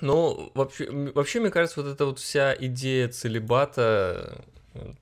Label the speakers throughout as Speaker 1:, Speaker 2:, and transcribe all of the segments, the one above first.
Speaker 1: Ну, вообще, вообще, мне кажется, вот эта вот вся идея целибата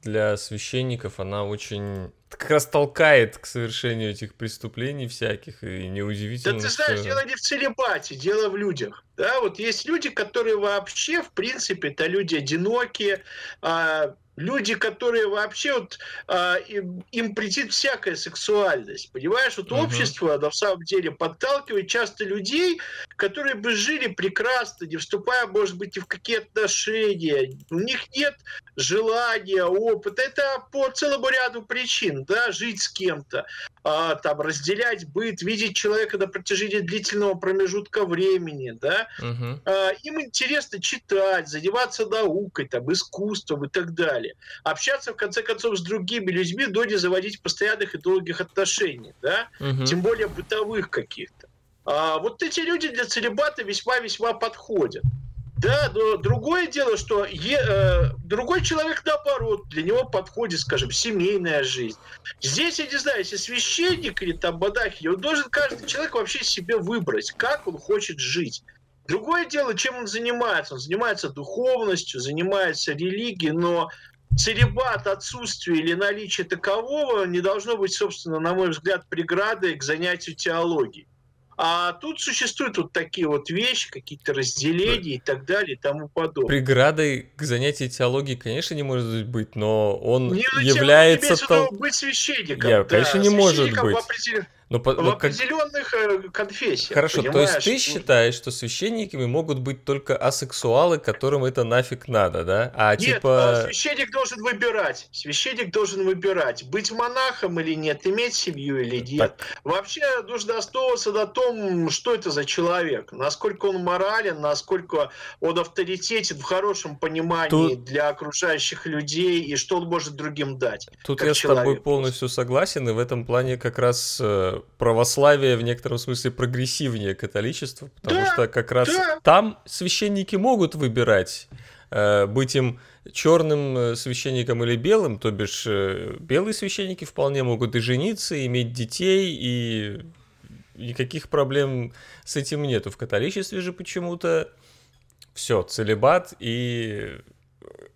Speaker 1: для священников, она очень как раз толкает к совершению этих преступлений всяких, и
Speaker 2: Да
Speaker 1: неудивительно,
Speaker 2: ты знаешь,
Speaker 1: что...
Speaker 2: дело не в целебате, дело в людях. Да, вот есть люди, которые вообще, в принципе, это люди одинокие, а, люди, которые вообще вот а, им, им претит всякая сексуальность, понимаешь? Вот
Speaker 1: Мгм.
Speaker 2: общество, на самом деле, подталкивает часто людей, которые бы жили прекрасно, не вступая, может быть, ни в какие отношения. У них нет желания, опыта. Это по целому ряду причин, да, жить с кем-то, а, там, разделять быт, видеть человека на протяжении длительного промежутка времени, да.
Speaker 1: Мгм.
Speaker 2: А, им интересно читать, заниматься наукой, там, искусством и так далее. Общаться, в конце концов, с другими людьми, но не заводить постоянных и долгих отношений, да
Speaker 1: Мгм.
Speaker 2: тем более бытовых каких-то. А вот эти люди для целебата весьма-весьма подходят. Да, но другое дело, что е- э, другой человек, наоборот, для него подходит, скажем, семейная жизнь. Здесь, я не знаю, если священник или там монахи, он должен каждый человек вообще себе выбрать, как он хочет жить. Другое дело, чем он занимается. Он занимается духовностью, занимается религией, но целебат, отсутствие или наличие такового не должно быть, собственно, на мой взгляд, преградой к занятию теологией. А тут существуют вот такие вот вещи, какие-то разделения и так далее и тому подобное.
Speaker 1: Преградой к занятию теологией, конечно, не может быть, но он
Speaker 2: Не, ну,
Speaker 1: является...
Speaker 2: виду
Speaker 1: тол-
Speaker 2: быть священником.
Speaker 1: Я,
Speaker 2: да,
Speaker 1: конечно, не может быть. Но по-
Speaker 2: в
Speaker 1: но как-
Speaker 2: определенных э, конфессиях.
Speaker 1: Хорошо, то есть
Speaker 2: понимаешь?
Speaker 1: ты считаешь, что священниками могут быть только асексуалы, которым это нафиг надо, да? А
Speaker 2: Нет,
Speaker 1: типа...
Speaker 2: а, священник должен выбирать. Священник должен выбирать, быть монахом или нет, иметь семью или нет. Вообще нужно основываться на том, что это за человек, насколько он морален, насколько он авторитетен в хорошем понимании
Speaker 1: Тут-
Speaker 2: для окружающих людей и что он может другим дать.
Speaker 1: Тут я с тобой
Speaker 2: человек
Speaker 1: полностью согласен, и в этом плане как раз э, православие в некотором смысле прогрессивнее католичества, потому
Speaker 2: Да,
Speaker 1: что как раз
Speaker 2: да.
Speaker 1: там священники могут выбирать, э, быть им черным э, священником или белым, то бишь э, белые священники вполне могут и жениться, и иметь детей, и никаких проблем с этим нету. В католичестве же почему-то все, целебат и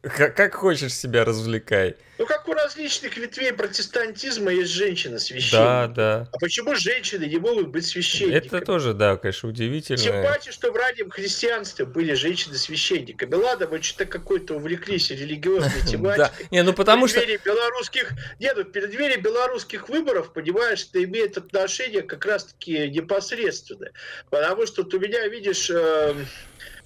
Speaker 1: как, как хочешь себя развлекай.
Speaker 2: Ну, как у различных ветвей протестантизма есть
Speaker 1: Да,
Speaker 2: женщины-священники.
Speaker 1: да.
Speaker 2: А почему женщины не могут быть священниками?
Speaker 1: Это тоже, да, конечно,
Speaker 2: Тем
Speaker 1: удивительно.
Speaker 2: паче, что в раннем христианстве были женщины-священниками. Ладно, мы что-то какой-то увлеклись религиозной
Speaker 1: Да,
Speaker 2: тематикой.
Speaker 1: не, ну потому что...
Speaker 2: белорусских... Нет, ну, в преддверии белорусских выборов, понимаешь, это имеет отношение как раз-таки непосредственно. Потому что у меня, видишь, э, э,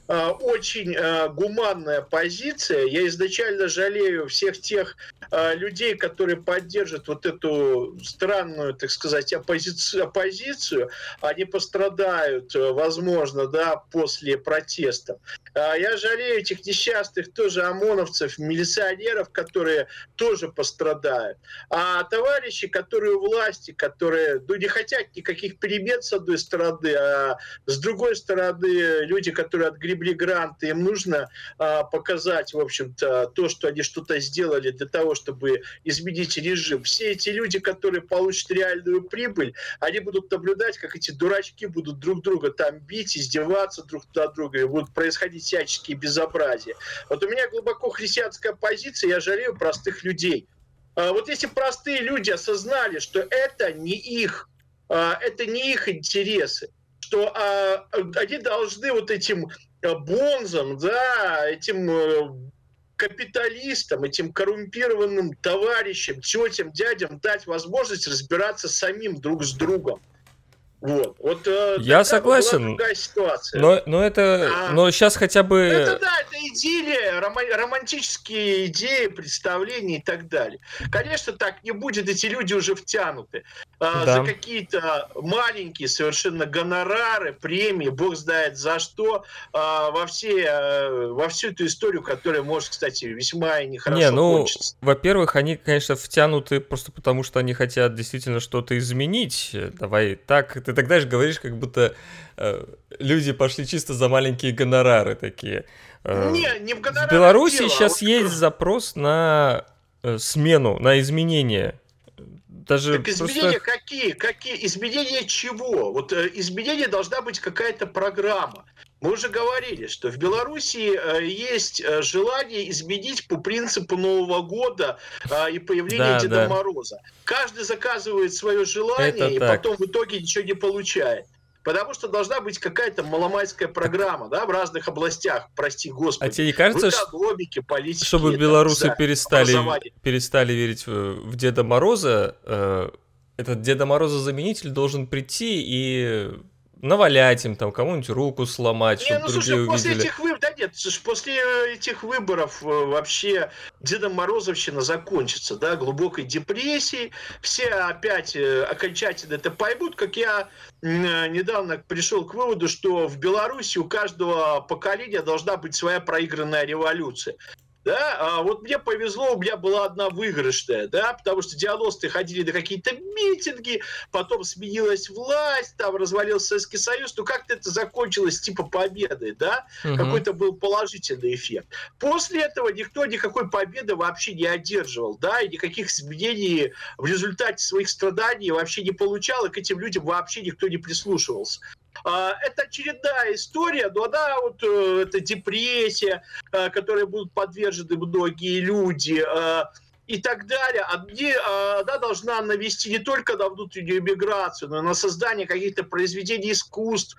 Speaker 2: очень э, гуманная позиция. Я изначально жалею всех тех э, людей, которые поддержат вот эту странную, так сказать, оппозицию. оппозицию. Они пострадают, э, возможно, да, после протестов. А Я жалею этих несчастных тоже ОМОНовцев, милиционеров, которые тоже пострадают. А товарищи, которые у власти, которые ну, не хотят никаких перемен с одной стороны, а с другой стороны люди, которые отгребли гранты, им нужно а, показать, в общем-то, то, что они что-то сделали для того, чтобы изменить режим. Все эти люди, которые получат реальную прибыль, они будут наблюдать, как эти дурачки будут друг друга там бить, издеваться друг над другом, и будут происходить всяческие безобразия. Вот у меня глубоко христианская позиция, я жалею простых людей. А Вот если простые люди осознали, что это не их, а, это не их интересы, что а, они должны вот этим бонзам, да, этим э, капиталистам, этим коррумпированным товарищам, тетям, дядям дать возможность разбираться самим друг с другом. Вот. вот э,
Speaker 1: Я согласен.
Speaker 2: Была ситуация.
Speaker 1: Но, но это...
Speaker 2: А.
Speaker 1: Но сейчас хотя бы...
Speaker 2: Это да, это идиллия, рома- романтические идеи, представления и так далее. Конечно, так не будет, эти люди уже втянуты а,
Speaker 1: Да.
Speaker 2: за какие-то маленькие совершенно гонорары, премии, бог знает за что, а, во, все, а, во всю эту историю, которая может, кстати, весьма и нехорошо
Speaker 1: Не, ну,
Speaker 2: кончиться.
Speaker 1: во-первых, они, конечно, втянуты просто потому, что они хотят действительно что-то изменить. Э, Давай так, ты тогда же говоришь, как будто э, люди пошли чисто за маленькие гонорары такие. Э,
Speaker 2: Не, не в
Speaker 1: в
Speaker 2: гонорарах
Speaker 1: Беларуси
Speaker 2: дело, а
Speaker 1: сейчас
Speaker 2: вот
Speaker 1: есть запрос на э, смену, на изменения. Даже
Speaker 2: Так изменения
Speaker 1: просто...
Speaker 2: какие? Какие? Изменения чего? Вот э, изменения должна быть какая-то программа. Мы уже говорили, что в Беларуси э, есть э, желание изменить по принципу Нового года э, и появления да, Деда да. Мороза. Каждый заказывает свое желание Это и так. потом в итоге ничего не получает. Потому что должна быть какая-то маломайская программа, да, в разных областях, прости господи.
Speaker 1: А тебе не кажется, что, политики, чтобы белорусы там, перестали, перестали верить в, в Деда Мороза, э, этот Деда Мороза заменитель должен прийти и навалять им, там, кому-нибудь руку сломать,
Speaker 2: чтобы ну, другие слушай, увидели. после этих выборов, да нет, слушай, после этих выборов э, вообще Деда Морозовщина закончится, да, глубокой депрессии, все опять э, окончательно это поймут, как я э, недавно пришел к выводу, что в Беларуси у каждого поколения должна быть своя проигранная революция да, а вот мне повезло, у меня была одна выигрышная, да, потому что 90-е ходили на какие-то митинги, потом сменилась власть, там развалился Советский Союз, ну как-то это закончилось типа победой, да, угу. какой-то был положительный эффект. После этого никто никакой победы вообще не одерживал, да, и никаких изменений в результате своих страданий вообще не получал, и к этим людям вообще никто не прислушивался. А, это очередная история, но она вот, э, это депрессия, э, которой будут подвержены многие люди, э, и так далее, одни, она должна навести не только на внутреннюю миграцию, но и на создание каких-то произведений искусств,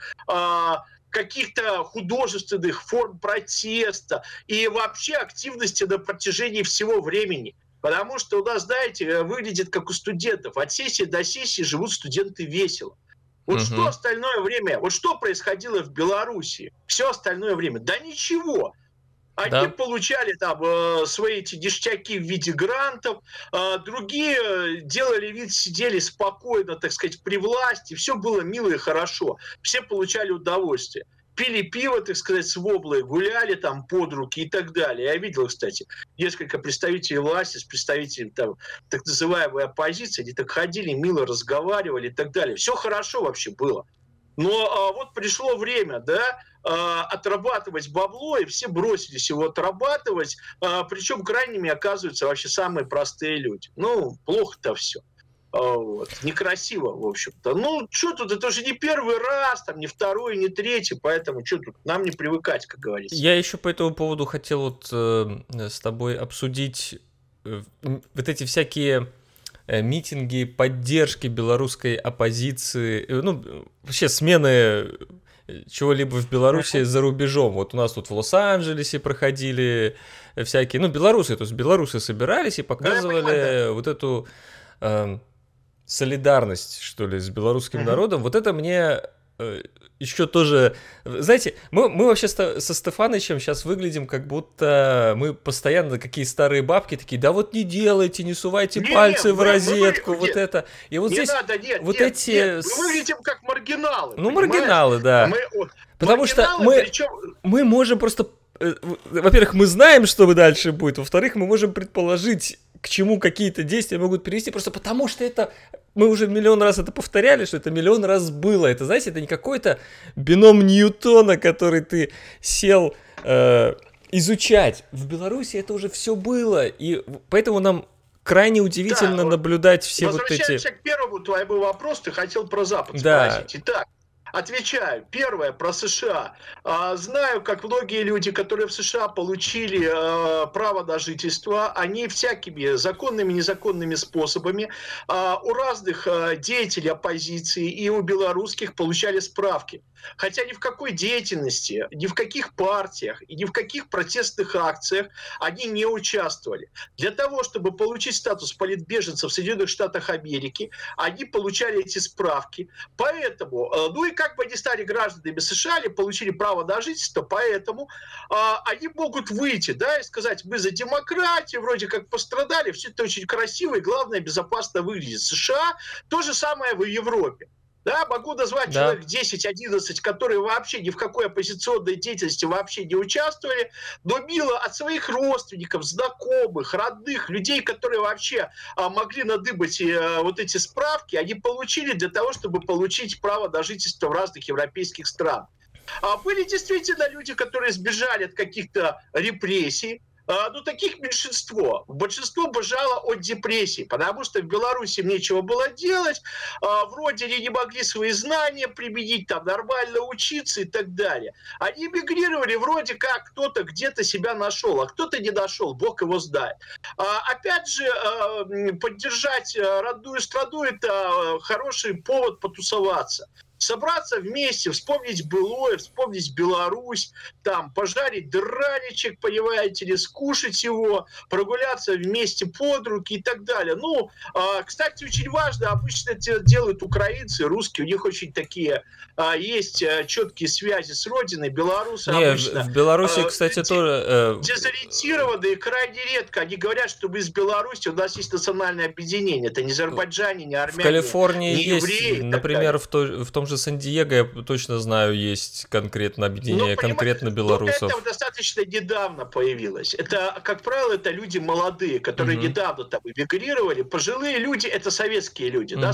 Speaker 2: каких-то художественных форм протеста и вообще активности на протяжении всего времени. Потому что у нас, знаете, выглядит как у студентов. От сессии до сессии живут студенты весело. Вот угу. что остальное время, вот что происходило в Беларуси все остальное время? Да ничего. Они да. получали там э, свои эти ништяки в виде грантов, э, другие делали вид, сидели спокойно, так сказать, при власти, все было мило и хорошо, все получали удовольствие пили пиво, так сказать, с воблой, гуляли там под руки и так далее. Я видел, кстати, несколько представителей власти с представителями там, так называемой оппозиции, они так ходили, мило разговаривали и так далее. Все хорошо вообще было. Но а, вот пришло время, да, а, отрабатывать бабло, и все бросились его отрабатывать, а, причем крайними оказываются вообще самые простые люди. Ну, плохо-то все. А, вот. Некрасиво, в общем-то. Ну, что тут, это же не первый раз, там, не второй, не третий, поэтому что тут, нам не привыкать, как говорится.
Speaker 1: Я еще по этому поводу хотел вот э, с тобой обсудить э, вот эти всякие э, митинги поддержки белорусской оппозиции, э, ну, вообще смены э, чего-либо в Беларуси за рубежом. Вот у нас тут в Лос-Анджелесе проходили всякие, ну, белорусы, то есть белорусы собирались и показывали да, вот эту э, солидарность, что ли, с белорусским народом, вот это мне э, еще тоже... Знаете, мы, мы вообще со Стефанычем сейчас выглядим, как будто мы постоянно какие старые бабки такие, да вот не делайте, не сувайте не, пальцы не, в розетку, вы, вот нет, это. И вот
Speaker 2: не
Speaker 1: здесь
Speaker 2: надо, нет,
Speaker 1: вот
Speaker 2: нет,
Speaker 1: эти...
Speaker 2: Нет, мы выглядим как маргиналы.
Speaker 1: Ну, понимаешь? маргиналы, да. Мы, Потому что мы, причем... мы можем просто... Э, во-первых, мы знаем, что дальше будет. Во-вторых, мы можем предположить к чему какие-то действия могут привести, просто потому что это мы уже миллион раз это повторяли, что это миллион раз было. Это, знаете, это не какой-то бином Ньютона, который ты сел э, изучать. В Беларуси это уже все было, и поэтому нам крайне удивительно да, наблюдать все вот эти...
Speaker 2: Возвращаемся к первому твоему вопросу, ты хотел про Запад да. спросить. Итак, Отвечаю. Первое про США. А, знаю, как многие люди, которые в США получили а, право на жительство, они всякими законными и незаконными способами а, у разных деятелей оппозиции и у белорусских получали справки. Хотя ни в какой деятельности, ни в каких партиях и ни в каких протестных акциях они не участвовали. Для того, чтобы получить статус политбеженца в Соединенных Штатах Америки, они получали эти справки. Поэтому, ну и как бы они стали гражданами США или получили право на жительство, поэтому а, они могут выйти, да, и сказать, мы за демократию, вроде как пострадали, все это очень красиво и, главное, безопасно выглядит. США то же самое в Европе. Да, могу назвать да. человек 10-11, которые вообще ни в какой оппозиционной деятельности вообще не участвовали, но мило от своих родственников, знакомых, родных, людей, которые вообще а, могли надыбать а, вот эти справки, они получили для того, чтобы получить право на жительство в разных европейских странах. А были действительно люди, которые сбежали от каких-то репрессий, ну, таких меньшинство. Большинство бежало от депрессии, потому что в Беларуси нечего было делать, а, вроде они не могли свои знания применить, там, нормально учиться и так далее. Они мигрировали вроде как кто-то где-то себя нашел, а кто-то не нашел, бог его знает. А, опять же, поддержать родную страну – это хороший повод потусоваться собраться вместе, вспомнить былое, вспомнить Беларусь, там, пожарить драничек, понимаете ли, скушать его, прогуляться вместе под руки и так далее. Ну, э, кстати, очень важно, обычно это делают украинцы, русские, у них очень такие э, есть э, четкие связи с родиной, белорусы
Speaker 1: Не,
Speaker 2: обычно...
Speaker 1: в Беларуси, э, кстати, тоже...
Speaker 2: Э... Дезориентированы крайне редко. Они говорят, что мы из Беларуси, у нас есть национальное объединение, это не азербайджане, не армяне,
Speaker 1: В Калифорнии
Speaker 2: не
Speaker 1: есть,
Speaker 2: евреи,
Speaker 1: например, в, той, в том же Сан-Диего, я точно знаю, есть конкретно объединение, ну, конкретно белорусов.
Speaker 2: Это достаточно недавно появилось. Это, как правило, это люди молодые, которые угу. недавно там эмигрировали. Пожилые люди – это советские люди, угу. да,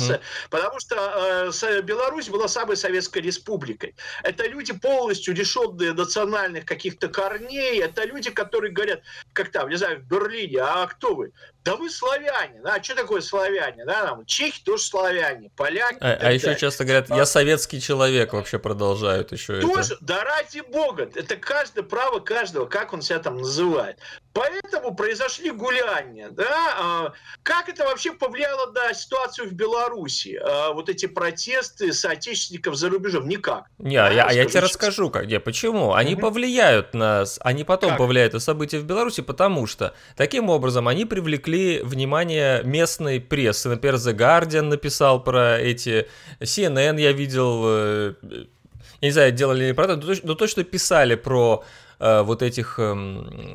Speaker 2: потому что э, Беларусь была самой советской республикой. Это люди полностью лишенные национальных каких-то корней, это люди, которые говорят, как там, не знаю, в Берлине, а кто вы? Да вы славяне, да, что такое славяне, да, там, чехи тоже славяне, поляки.
Speaker 1: А, а еще часто говорят, я советский человек, вообще продолжают еще
Speaker 2: тоже,
Speaker 1: это.
Speaker 2: да ради бога, это каждое право каждого, как он себя там называет. Поэтому произошли гуляния, да, а, как это вообще повлияло на ситуацию в Беларуси, а, вот эти протесты соотечественников за рубежом, никак.
Speaker 1: Не, а я, я тебе расскажу, как, не, почему, они угу. повлияют на, они потом как? повлияют на события в Беларуси, потому что таким образом они привлекли внимание местной прессы. Например, The Guardian написал про эти, CNN я видел, э, я не знаю, делали ли это, но точно писали про Э, вот этих э,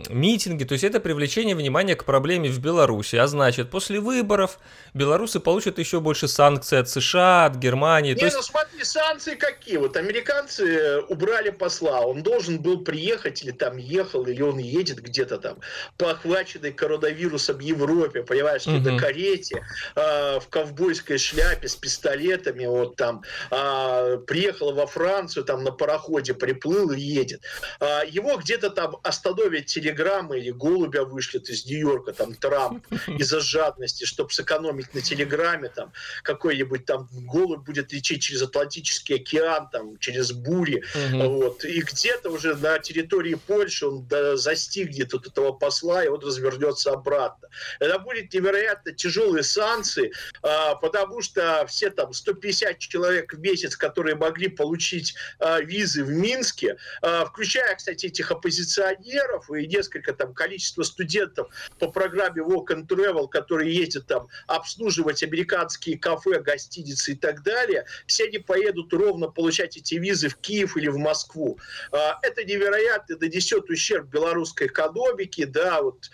Speaker 1: митинги, то есть это привлечение внимания к проблеме в Беларуси, а значит, после выборов белорусы получат еще больше санкций от США, от Германии.
Speaker 2: Не,
Speaker 1: то есть...
Speaker 2: ну смотри, санкции какие? Вот американцы э, убрали посла, он должен был приехать или там ехал, или он едет где-то там по охваченной коронавирусом Европе, понимаешь, угу. на карете, э, в ковбойской шляпе с пистолетами, вот там, э, приехал во Францию, там на пароходе приплыл и едет. Э, его где-то там остановят телеграммы или голубя вышлет из Нью-Йорка, там Трамп, из-за жадности, чтобы сэкономить на телеграмме, там какой-нибудь там голубь будет лететь через Атлантический океан, там через бури, угу. вот, и где-то уже на территории Польши он да, застигнет вот этого посла, и он развернется обратно. Это будет невероятно тяжелые санкции, а, потому что все там 150 человек в месяц, которые могли получить а, визы в Минске, а, включая, кстати, этих оппозиционеров и несколько там количество студентов по программе Walk and Travel, которые ездят там обслуживать американские кафе, гостиницы и так далее, все они поедут ровно получать эти визы в Киев или в Москву. А, это невероятно нанесет ущерб белорусской экономике, да, вот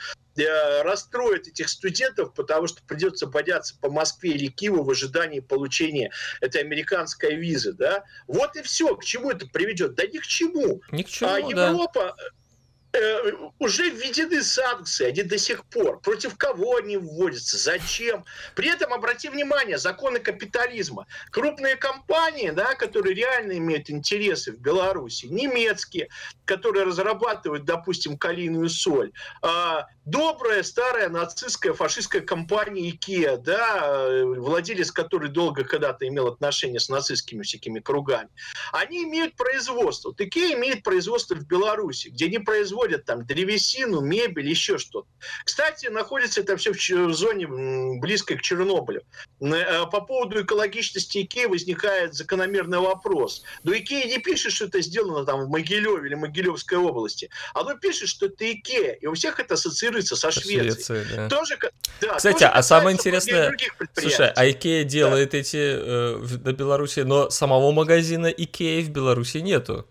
Speaker 2: расстроит этих студентов, потому что придется бояться по Москве или Киеву в ожидании получения этой американской визы, да. Вот и все. К чему это приведет? Да ни к чему.
Speaker 1: Ни к чему,
Speaker 2: а Европа, да Э, уже введены санкции, они до сих пор. Против кого они вводятся, зачем? При этом, обрати внимание, законы капитализма. Крупные компании, да, которые реально имеют интересы в Беларуси, немецкие, которые разрабатывают, допустим, калийную соль, а, добрая старая нацистская фашистская компания IKEA, да, владелец которой долго когда-то имел отношения с нацистскими всякими кругами, они имеют производство. Вот IKEA имеет производство в Беларуси, где они производят производят там древесину, мебель, еще что-то. Кстати, находится это все в зоне близкой к Чернобылю. Э, по поводу экологичности Икеи возникает закономерный вопрос. Но Икея не пишет, что это сделано там в Могилеве или Могилевской области. Оно пишет, что это Икея. И у всех это ассоциируется со Швецией. Швеция, да. Тоже,
Speaker 1: да, Кстати, тоже а самое интересное... Слушай, а Икея делает да. эти э, на Беларуси, но самого магазина Икеи в Беларуси нету.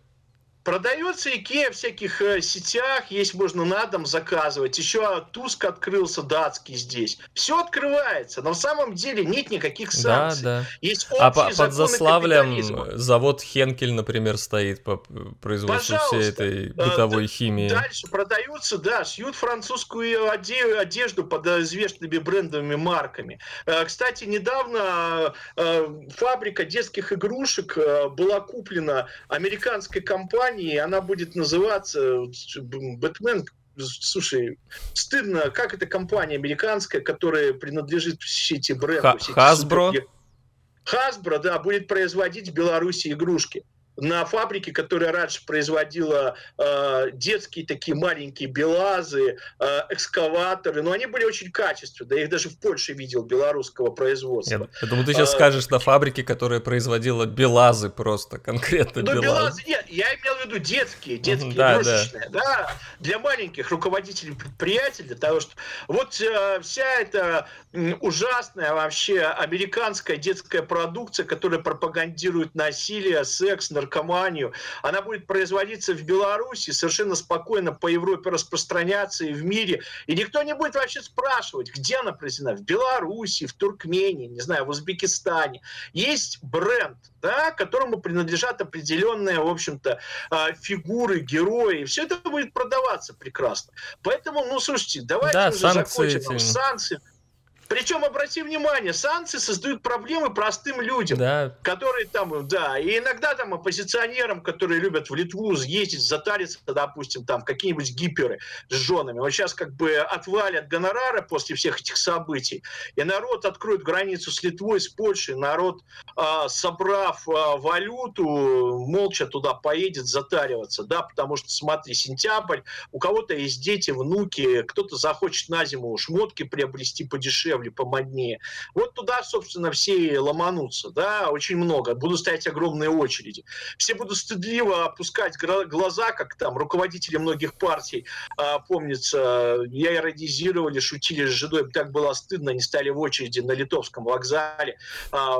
Speaker 2: Продается Икея в всяких э, сетях, есть можно на дом заказывать. Еще Jysk открылся датский здесь. Все открывается. Но в самом деле нет никаких санкций.
Speaker 1: Да, да.
Speaker 2: Есть
Speaker 1: а по, под Заславлем завод Хенкель, например, стоит по производству Пожалуйста. всей этой э, бытовой химии.
Speaker 2: Дальше продаются, да, шьют французскую одежду под известными брендовыми марками. Э, кстати, недавно фабрика детских игрушек была куплена американской компанией компании, она будет называться Бэтмен слушай, стыдно, как эта компания американская, которая принадлежит все эти
Speaker 1: бренды. Хасбро?
Speaker 2: Хасбро, да, будет производить в Беларуси игрушки на фабрике, которая раньше производила э, детские такие маленькие белазы, э, экскаваторы, но они были очень качественные. Я их даже в Польше видел белорусского производства.
Speaker 1: Я, я думаю, ты сейчас а, скажешь на фабрике, которая производила белазы просто, конкретно
Speaker 2: ну, белазы. белазы. Нет, я имел в виду детские, детские, да, игрушечные, да. да, для маленьких руководителей предприятий, для того, что вот э, вся эта ужасная вообще американская детская продукция, которая пропагандирует насилие, секс, наркотики, наркоманию, она будет производиться в Беларуси, совершенно спокойно по Европе распространяться и в мире. И никто не будет вообще спрашивать, где она произведена. В Беларуси, в Туркмении, не знаю, в Узбекистане. Есть бренд, да, которому принадлежат определенные, в общем-то, а, фигуры, герои. Все это будет продаваться прекрасно. Поэтому, ну, слушайте, давайте да, уже закончим. Эти... Санкции. Причем, обрати внимание, санкции создают проблемы простым людям, да. которые там, да, и иногда там оппозиционерам, которые любят в Литву ездить, затариться, допустим, там какие-нибудь гиперы с женами. Вот сейчас как бы отвалят гонорары после всех этих событий, и народ откроет границу с Литвой, с Польшей, народ, э, собрав э, валюту, молча туда поедет затариваться, да, потому что, смотри, сентябрь, у кого-то есть дети, внуки, кто-то захочет на зиму шмотки приобрести подешевле, подешевле, помоднее. Вот туда, собственно, все ломанутся, да, очень много. Будут стоять огромные очереди. Все будут стыдливо опускать глаза, как там руководители многих партий, а, помнится, я иронизировали, шутили с женой, так было стыдно, они стали в очереди на литовском вокзале, а,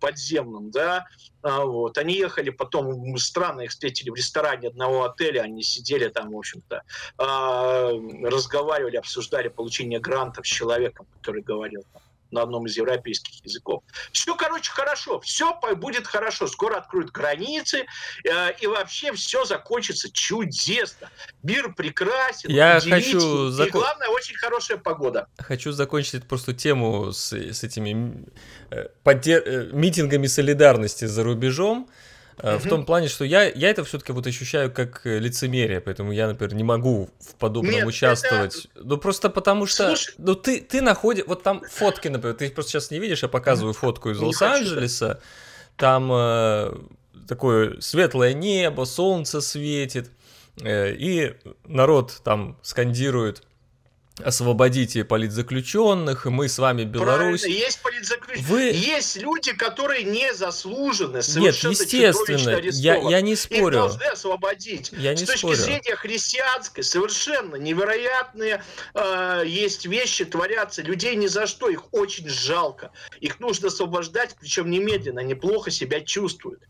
Speaker 2: подземном, да, вот. Они ехали потом, странно их встретили в ресторане одного отеля, они сидели там, в общем-то, а, разговаривали, обсуждали получение грантов с человеком, который говорил там, на одном из европейских языков. Все, короче, хорошо, все будет хорошо. Скоро откроют границы, э, и вообще все закончится чудесно. Мир прекрасен,
Speaker 1: Я хочу...
Speaker 2: И главное, очень хорошая погода.
Speaker 1: Хочу закончить просто тему с, с этими э, поддер... Э, митингами солидарности за рубежом. Угу. В том плане, что я, я это все-таки вот ощущаю как э, лицемерие, поэтому я, например, не могу в подобном Нет, участвовать. Это... Ну, просто потому что... Слушай... Ну, ты, ты находишь... Вот там фотки, например, ты просто сейчас не видишь, я показываю фотку из Лос-Анджелеса. Там э, такое светлое небо, солнце светит, э, и народ там скандирует освободите политзаключенных, мы с вами Беларусь.
Speaker 2: Правильно, есть политзаключенные. Вы... Есть люди, которые не заслужены
Speaker 1: Нет, естественно, я, я не спорю. Их
Speaker 2: должны освободить.
Speaker 1: Я не
Speaker 2: С точки
Speaker 1: спорю.
Speaker 2: зрения христианской, совершенно невероятные э, есть вещи, творятся. Людей ни за что, их очень жалко. Их нужно освобождать, причем немедленно, они плохо себя чувствуют.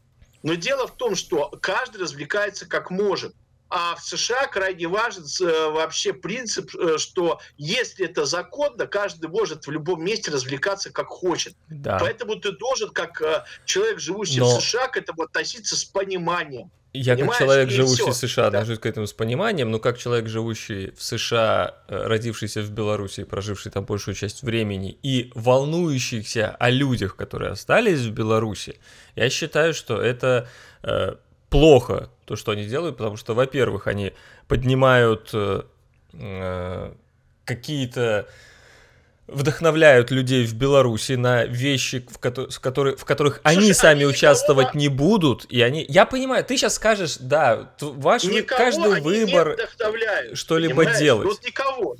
Speaker 2: Но дело в том, что каждый развлекается как может. А в США крайне важен э, вообще принцип, э, что если это законно, каждый может в любом месте развлекаться как хочет. Да. Поэтому ты должен, как э, человек, живущий Но... в США, к этому относиться с пониманием.
Speaker 1: Я Понимаешь? как человек, и живущий все. в США, да. отношусь к этому с пониманием, но как человек, живущий в США, родившийся в Беларуси, проживший там большую часть времени и волнующийся о людях, которые остались в Беларуси, я считаю, что это плохо то, что они делают, потому что, во-первых, они поднимают э, э, какие-то вдохновляют людей в Беларуси на вещи, в, ко- в, которые, в которых Слушай, они сами они участвовать никого... не будут, и они... Я понимаю, ты сейчас скажешь, да, ваш никого каждый выбор что-либо делать. Вот
Speaker 2: никого.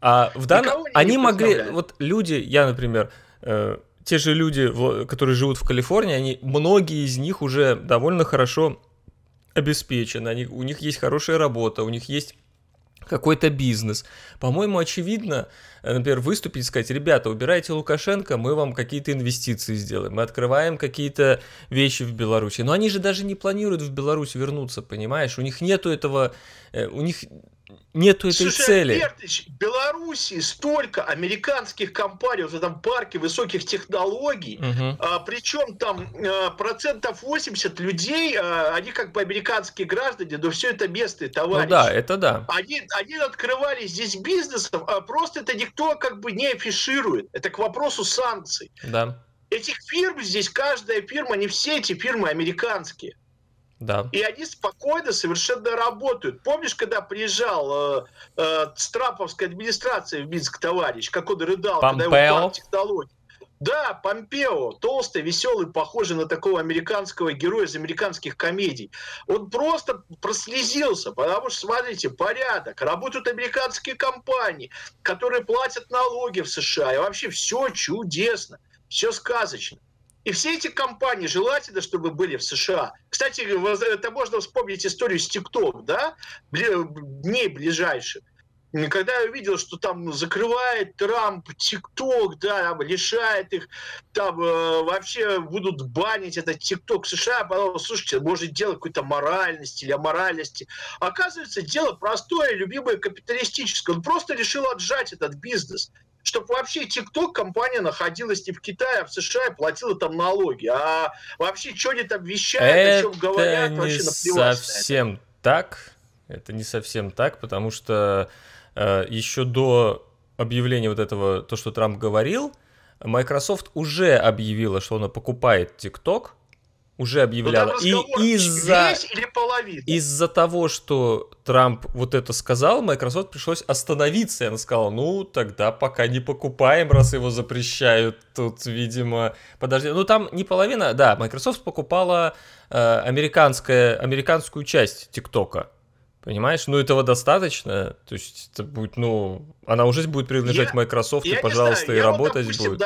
Speaker 1: А в данном... Они могли... Вот люди, я, например, э, те же люди, которые живут в Калифорнии, они, многие из них уже довольно хорошо обеспечены, они, у них есть хорошая работа, у них есть какой-то бизнес. По-моему, очевидно, э, например, выступить и сказать, ребята, убирайте Лукашенко, мы вам какие-то инвестиции сделаем, мы открываем какие-то вещи в Беларуси. Но они же даже не планируют в Беларусь вернуться, понимаешь? У них нету этого, э, у них нету этой Слушай, цели.
Speaker 2: Альбертович, в Беларуси столько американских компаний в этом парке высоких технологий, угу. а, причем там а, процентов 80 людей, а, они как бы американские граждане, но все это местные товарищи. Ну
Speaker 1: да, это да.
Speaker 2: Они, они открывали здесь бизнесов, а просто это никто как бы не афиширует. Это к вопросу санкций.
Speaker 1: Да.
Speaker 2: Этих фирм здесь, каждая фирма, не все эти фирмы американские.
Speaker 1: Да.
Speaker 2: И они спокойно совершенно работают. Помнишь, когда приезжал э, э, с трамповской администрации в Минск товарищ, как он рыдал,
Speaker 1: Помпео.
Speaker 2: когда его технологии. Да, Помпео, толстый, веселый, похожий на такого американского героя из американских комедий. Он просто прослезился, потому что, смотрите, порядок. Работают американские компании, которые платят налоги в США. И вообще все чудесно, все сказочно. И все эти компании желательно, чтобы были в США. Кстати, это можно вспомнить историю с TikTok, да, дней ближайших когда я увидел, что там закрывает Трамп ТикТок, да, там, лишает их, там э, вообще будут банить этот ТикТок США, потом, слушайте, может дело какой-то моральности или аморальности. Оказывается, дело простое, любимое, капиталистическое. Он просто решил отжать этот бизнес чтобы вообще ТикТок компания находилась не в Китае, а в США и платила там налоги. А вообще, что они там вещают,
Speaker 1: это
Speaker 2: о чем говорят,
Speaker 1: не
Speaker 2: вообще наплевать.
Speaker 1: совсем так. Это не совсем так, потому что Э, еще до объявления вот этого, то, что Трамп говорил, Microsoft уже объявила, что она покупает TikTok, уже объявляла. И из-за из-за того, что Трамп вот это сказал, Microsoft пришлось остановиться. И она сказала, ну тогда пока не покупаем, раз его запрещают. Тут, видимо, подожди, ну там не половина, да, Microsoft покупала э, американская, американскую часть ТикТока. Понимаешь? Ну, этого достаточно. То есть, это будет, ну, она уже будет принадлежать я, Microsoft, я и, пожалуйста, знаю, и работать вот, допустим, будет.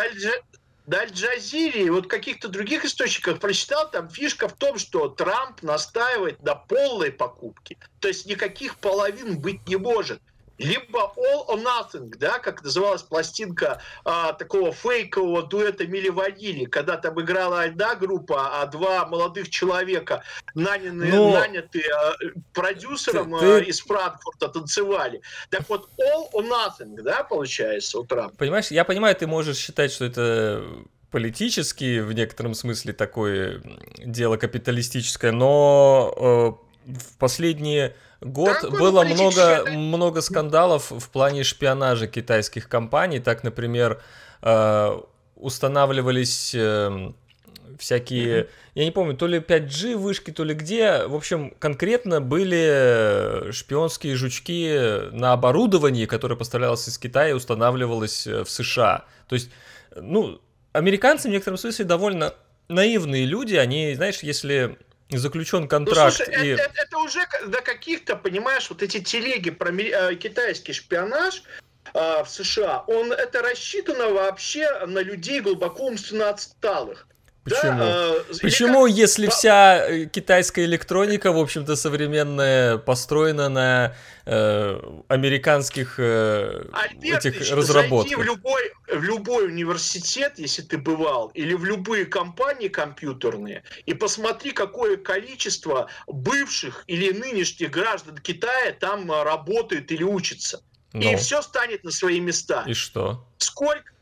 Speaker 2: На Аль-Джазире и вот каких-то других источниках прочитал, там фишка в том, что Трамп настаивает на полной покупке. То есть никаких половин быть не может либо All or Nothing, да, как называлась пластинка а, такого фейкового дуэта Мили Ванили, когда там играла одна группа, а два молодых человека, наняны, Но... нанятые а, продюсером ты, а, из Франкфурта, танцевали. Так вот, All or Nothing, да, получается, у Трампа.
Speaker 1: Понимаешь, я понимаю, ты можешь считать, что это политически в некотором смысле такое дело капиталистическое, но э, в последние год Какой было много, много скандалов в плане шпионажа китайских компаний. Так, например, э, устанавливались э, всякие, mm-hmm. я не помню, то ли 5G вышки, то ли где. В общем, конкретно были шпионские жучки на оборудовании, которое поставлялось из Китая и устанавливалось э, в США. То есть, ну, американцы в некотором смысле довольно наивные люди. Они, знаешь, если заключен контракт. Ну, слушай,
Speaker 2: и... это, это уже до каких-то, понимаешь, вот эти телеги про э, китайский шпионаж э, в США, он это рассчитано вообще на людей глубоко умственно отсталых.
Speaker 1: Почему? Да, э, Почему, как... если вся э, китайская электроника, в общем-то, современная, построена на э, американских э, этих разработках?
Speaker 2: в любой, в любой университет, если ты бывал, или в любые компании компьютерные, и посмотри, какое количество бывших или нынешних граждан Китая там э, работает или учится. Ну. И все станет на свои места.
Speaker 1: И что?
Speaker 2: Сколько,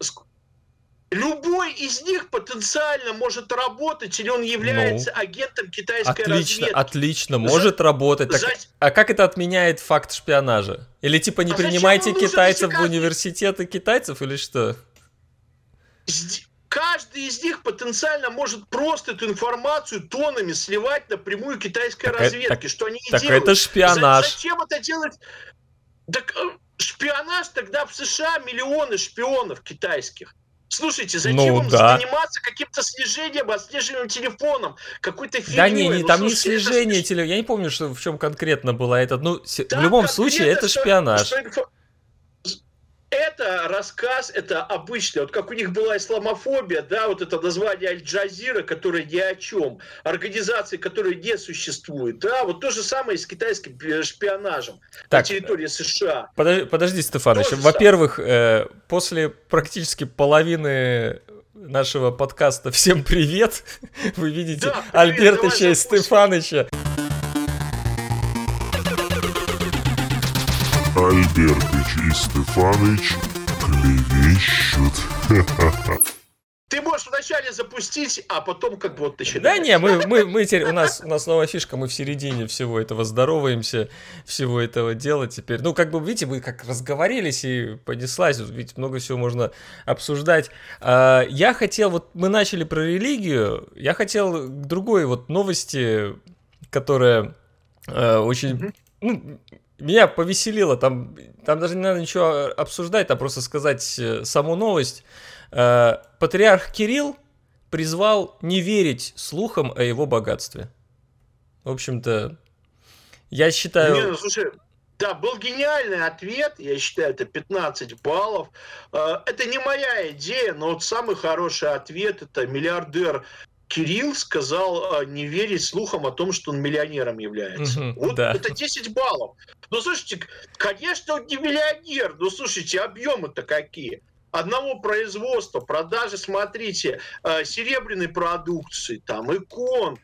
Speaker 2: Любой из них потенциально может работать, или он является ну, агентом китайской
Speaker 1: отлично,
Speaker 2: разведки.
Speaker 1: Отлично, может За... работать. Так, За... А как это отменяет факт шпионажа? Или типа не а принимайте китайцев в университеты китайцев, или что?
Speaker 2: Каждый из них потенциально может просто эту информацию тонами сливать напрямую китайской так разведке, это, что они
Speaker 1: так, так делают. это шпионаж.
Speaker 2: Зачем это делать? Так э, шпионаж тогда в США миллионы шпионов китайских. Слушайте, зачем ну, им да. заниматься каким-то слежением, отслеживанием телефоном, какой-то фигней?
Speaker 1: Да не, не ну, там слушайте, не слежение телефона. Я не помню, что, в чем конкретно было это. Ну, да, в любом случае, это шпионаж. Что,
Speaker 2: это рассказ, это обычный, вот как у них была исламофобия, да, вот это название Аль-Джазира, которое ни о чем, организации, которые не существуют, да, вот то же самое с китайским шпионажем так, на территории США.
Speaker 1: Подожди, подожди Стефанович, во-первых, э, после практически половины нашего подкаста «Всем привет!» вы видите да, привет, Альбертыча и Стефаныча.
Speaker 3: Альбертыч и Стефаныч клевещут.
Speaker 2: Ты можешь вначале запустить, а потом как бы вот начинать.
Speaker 1: Да не, мы, мы, мы теперь, у нас, у нас новая фишка, мы в середине всего этого здороваемся, всего этого дела теперь. Ну, как бы, видите, мы как разговорились и понеслась, ведь много всего можно обсуждать. А, я хотел, вот мы начали про религию, я хотел к другой вот новости которая э, очень... Ну, меня повеселило, там, там даже не надо ничего обсуждать, там просто сказать э, саму новость. Э, патриарх Кирилл призвал не верить слухам о его богатстве. В общем-то, я считаю...
Speaker 2: Не, ну, слушай, да, был гениальный ответ, я считаю, это 15 баллов. Э, это не моя идея, но вот самый хороший ответ – это миллиардер Кирилл сказал а, не верить слухам о том, что он миллионером является.
Speaker 1: Мгм,
Speaker 2: вот
Speaker 1: да.
Speaker 2: это 10 баллов. Ну, слушайте, конечно, он не миллионер. Ну, слушайте, объемы-то какие? Одного производства, продажи, смотрите, а, серебряной продукции, там, икон,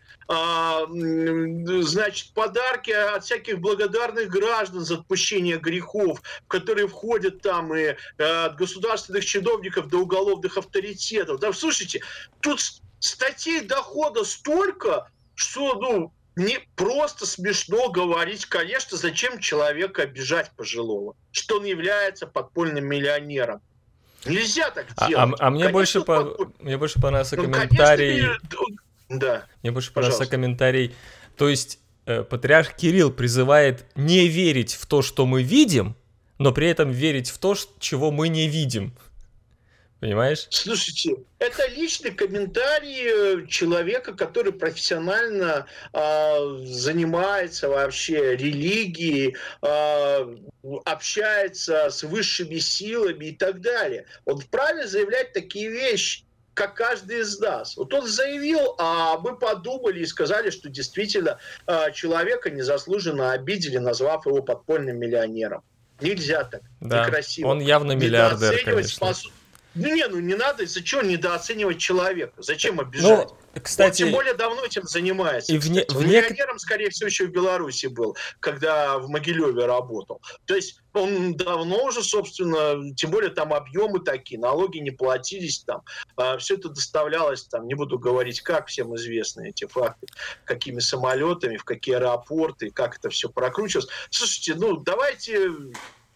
Speaker 2: значит, подарки от всяких благодарных граждан за отпущение грехов, в которые входят там и э, от государственных чиновников до уголовных авторитетов. Да, слушайте, тут статей дохода столько, что, ну, не просто смешно говорить, конечно, зачем человека обижать пожилого, что он является подпольным миллионером. Нельзя так
Speaker 1: А,
Speaker 2: делать.
Speaker 1: а- а мне,
Speaker 2: Конечно,
Speaker 1: больше по-
Speaker 2: подпольный.
Speaker 1: мне больше понравился
Speaker 2: Ну, конечно,
Speaker 1: комментарий...
Speaker 2: пере- Да.
Speaker 1: Мне больше понравился комментарий. То есть э, патриарх Кирилл призывает не верить в то, что мы видим, но при этом верить в то, чего мы не видим. Понимаешь?
Speaker 2: Слушайте, это личный комментарий э, человека, который профессионально а, занимается вообще религией, а, общается с высшими силами и так далее. Он вправе заявлять такие вещи как каждый из нас. Вот он заявил, а мы подумали и сказали, что действительно а, человека незаслуженно обидели, назвав его подпольным миллионером. Нельзя так.
Speaker 1: Да.
Speaker 2: Некрасиво.
Speaker 1: Он явно миллиардер,
Speaker 2: Недооценивать
Speaker 1: конечно.
Speaker 2: спос- не, ну не надо, из-за чего недооценивать человека? Зачем обижать?
Speaker 1: Ну, кстати,
Speaker 2: Он тем более давно этим занимается.
Speaker 1: и в не-
Speaker 2: кстати.
Speaker 1: в нек-
Speaker 2: миллионером, скорее всего, еще в Беларуси был, когда в Могилеве работал. То есть он давно уже, собственно, тем более там объемы такие, налоги не платились там. все это доставлялось там, не буду говорить как, всем известны эти факты, какими самолетами, в какие аэропорты, как это все прокручивалось. Слушайте, ну давайте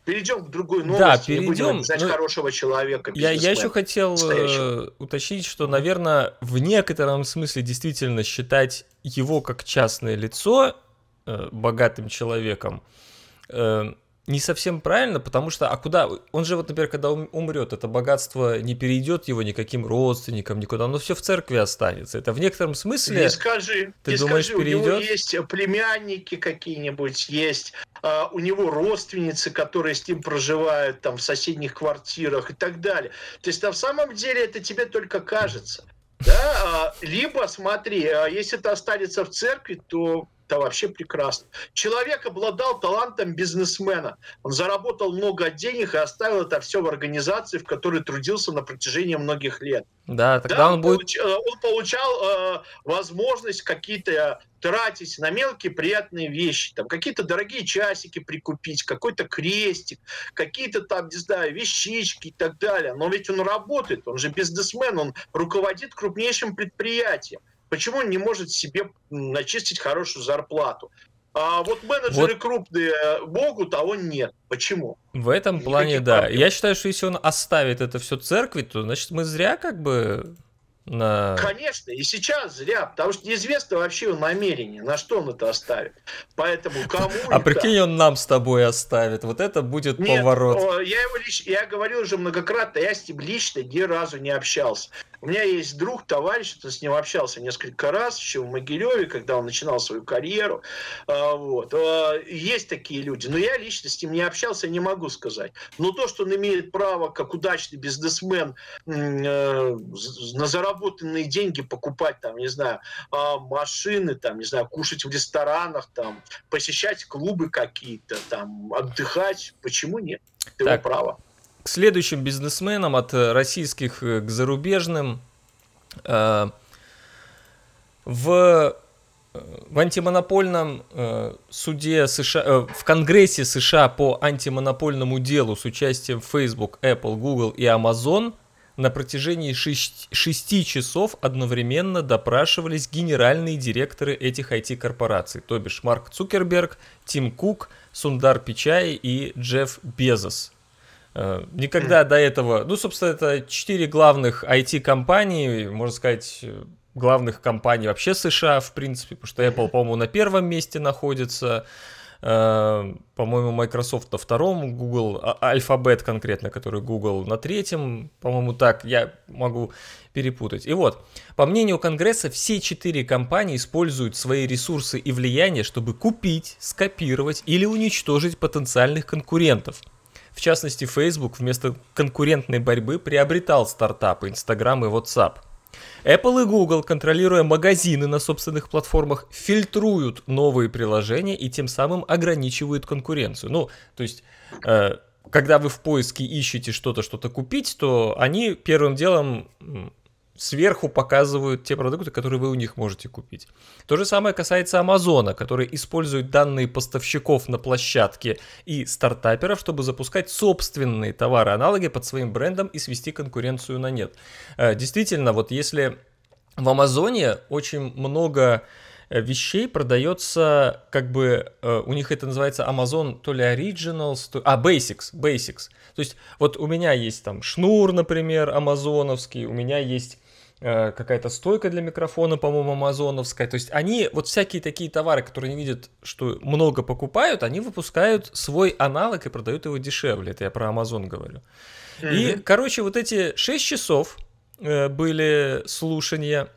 Speaker 2: перейдем к другой новости, не будем
Speaker 1: перейдем.
Speaker 2: обижать
Speaker 1: Ну,
Speaker 2: хорошего человека.
Speaker 1: я, я еще хотел
Speaker 2: настоящего.
Speaker 1: э, уточнить, что, наверное, в некотором смысле действительно считать его как частное лицо э, богатым человеком э, не совсем правильно, потому что, а куда, он же вот, например, когда ум- умрет, это богатство не перейдет его никаким родственникам, никуда, оно все в церкви останется. Это в некотором смысле...
Speaker 2: Не скажи,
Speaker 1: Ты
Speaker 2: не
Speaker 1: думаешь,
Speaker 2: скажи, у него
Speaker 1: перейдет?
Speaker 2: есть племянники какие-нибудь, есть а, у него родственницы, которые с ним проживают там в соседних квартирах и так далее. То есть на самом деле это тебе только кажется. Да? А, Либо, смотри, а, если это останется в церкви, то это вообще прекрасно. Человек обладал талантом бизнесмена. Он заработал много денег и оставил это все в организации, в которой трудился на протяжении многих лет.
Speaker 1: Да, тогда
Speaker 2: Да,
Speaker 1: он будет...
Speaker 2: получ- э, он получал э, возможность какие-то тратить на мелкие приятные вещи, там какие-то дорогие часики прикупить, какой-то крестик, какие-то там, не знаю, вещички и так далее. Но ведь он работает, он же бизнесмен, он руководит крупнейшим предприятием. Почему он не может себе начистить хорошую зарплату? А вот менеджеры крупные э, могут, а он нет. Почему?
Speaker 1: В этом
Speaker 2: Никаких
Speaker 1: плане, да.
Speaker 2: проблем.
Speaker 1: Я считаю, что если он оставит это все церкви, то, значит, мы зря как бы на...
Speaker 2: Конечно, и сейчас зря, потому что неизвестно вообще его намерение, на что он это оставит. Поэтому кому
Speaker 1: А прикинь, он нам с тобой оставит. Вот это будет.
Speaker 2: Нет,
Speaker 1: поворот.
Speaker 2: я его лич- я говорил уже многократно, я с ним лично ни разу не общался. У меня есть друг, товарищ, я с ним общался несколько раз, еще в Могилеве, когда он начинал свою карьеру. А, Вот. А, Есть такие люди, но я лично с ним не общался, не могу сказать. Но то, что он имеет право, как удачный бизнесмен, э, з- на заработанные деньги покупать, там, не знаю, а, машины, там, не знаю, кушать в ресторанах, там, посещать клубы какие-то, там, отдыхать, почему нет? Его
Speaker 1: Так.
Speaker 2: право.
Speaker 1: К следующим бизнесменам, от э, российских э, к зарубежным. Э, В, в антимонопольном э, суде США, э, в Конгрессе США по антимонопольному делу с участием Facebook, Apple, Google и Amazon на протяжении 6, часов одновременно допрашивались генеральные директоры этих IT-корпораций, то бишь Марк Цукерберг, Тим Кук, Сундар Пичай и Джефф Безос. Э, Никогда до этого, ну, собственно, это четыре главных IT-компании, можно сказать, главных компаний вообще США, в принципе, потому что Apple, по-моему, на первом месте находится, по-моему, Microsoft на втором, Google, а, Alphabet конкретно, который Google на третьем, по-моему, так, я могу перепутать. И вот, по мнению Конгресса, все четыре компании используют свои ресурсы и влияние, чтобы купить, скопировать или уничтожить потенциальных конкурентов. В частности, Facebook вместо конкурентной борьбы приобретал стартапы Instagram и WhatsApp – Apple и Google, контролируя магазины на собственных платформах, фильтруют новые приложения и тем самым ограничивают конкуренцию. Ну, то есть, э, когда вы в поиске ищете что-то, что-то купить, то они первым делом сверху показывают те продукты, которые вы у них можете купить. То же самое касается Амазона, который использует данные поставщиков на площадке и стартаперов, чтобы запускать собственные товары-аналоги под своим брендом и свести конкуренцию на нет. Э, действительно, вот если в Амазоне очень много э, вещей продается, как бы, э, у них это называется Amazon то ли Originals, то... а, Basics, Basics. То есть вот у меня есть там шнур, например, амазоновский, у меня есть какая-то стойка для микрофона, по-моему, амазоновская. То есть они, вот всякие такие товары, которые не видят, что много покупают, они выпускают свой аналог и продают его дешевле. Это я про Амазон говорю. Mm-hmm. И, короче, вот эти 6 часов э, были слушания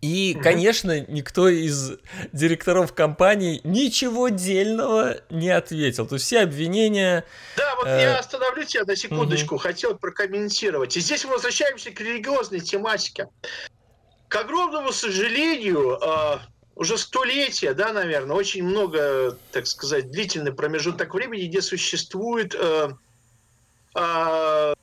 Speaker 1: и, конечно, никто из директоров компании ничего дельного не ответил. То есть все обвинения...
Speaker 2: Да, вот э... я остановлю тебя на секундочку, угу. хотел прокомментировать. И здесь мы возвращаемся к религиозной тематике. К огромному сожалению, э, уже столетия, да, наверное, очень много, так сказать, длительный промежуток времени, где существует э, э,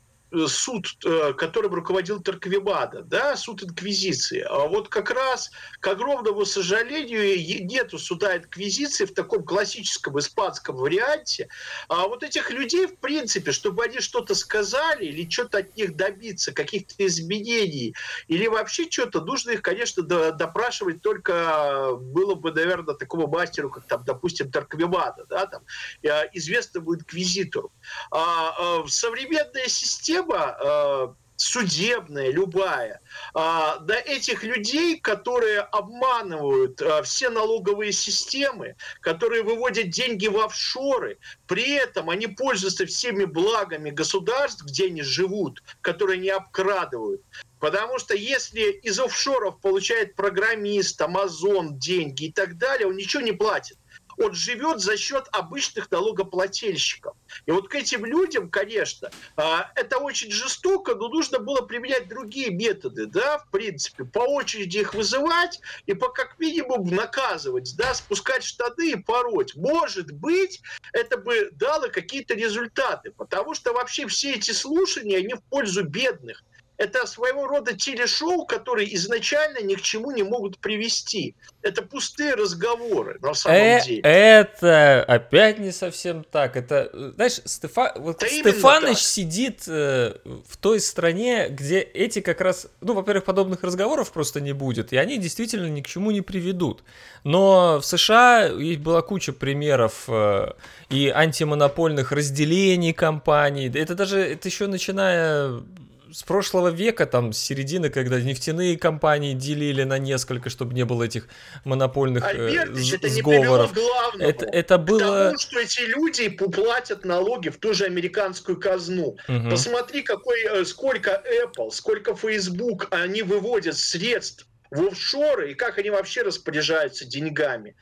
Speaker 2: суд, э, которым руководил Торквемада, да, суд инквизиции. А вот как раз, к огромному сожалению, нету суда инквизиции в таком классическом испанском варианте. А вот этих людей, в принципе, чтобы они что-то сказали или что-то от них добиться, каких-то изменений, или вообще что-то, нужно их, конечно, допрашивать только было бы, наверное, такому мастеру, как там, допустим, Торквемада, да, там, э, известному инквизитору. А, а современная система система э, судебная, любая, э, до этих людей, которые обманывают э, все налоговые системы, которые выводят деньги в офшоры, при этом они пользуются всеми благами государств, где они живут, которые не обкрадывают. Потому что если из офшоров получает программист, Амазон деньги и так далее, он ничего не платит он живет за счет обычных налогоплательщиков. И вот к этим людям, конечно, а, это очень жестоко, но нужно было применять другие методы, да, в принципе, по очереди их вызывать и по как минимум наказывать, да, спускать штаны и пороть. Может быть, это бы дало какие-то результаты, потому что вообще все эти слушания, они в пользу бедных это своего рода телешоу, которые изначально ни к чему не могут привести. Это пустые разговоры, на самом
Speaker 1: э,
Speaker 2: деле.
Speaker 1: Это опять не совсем так. Это, знаешь, Стефа... вот да Стефаныч сидит э, в той стране, где эти как раз, ну, во-первых, подобных разговоров просто не будет, и они действительно ни к чему не приведут. Но в США есть была куча примеров э, и антимонопольных разделений компаний. Это даже, это еще начиная с прошлого века, там, с середины, когда нефтяные компании делили на несколько, чтобы не было этих монопольных Альбертович, э, это сговоров.
Speaker 2: Не это, это было... К тому, что эти люди платят налоги в ту же американскую казну. Угу. Посмотри, какой, э, сколько Apple, сколько Facebook, они выводят средств в офшоры, и как они вообще распоряжаются деньгами.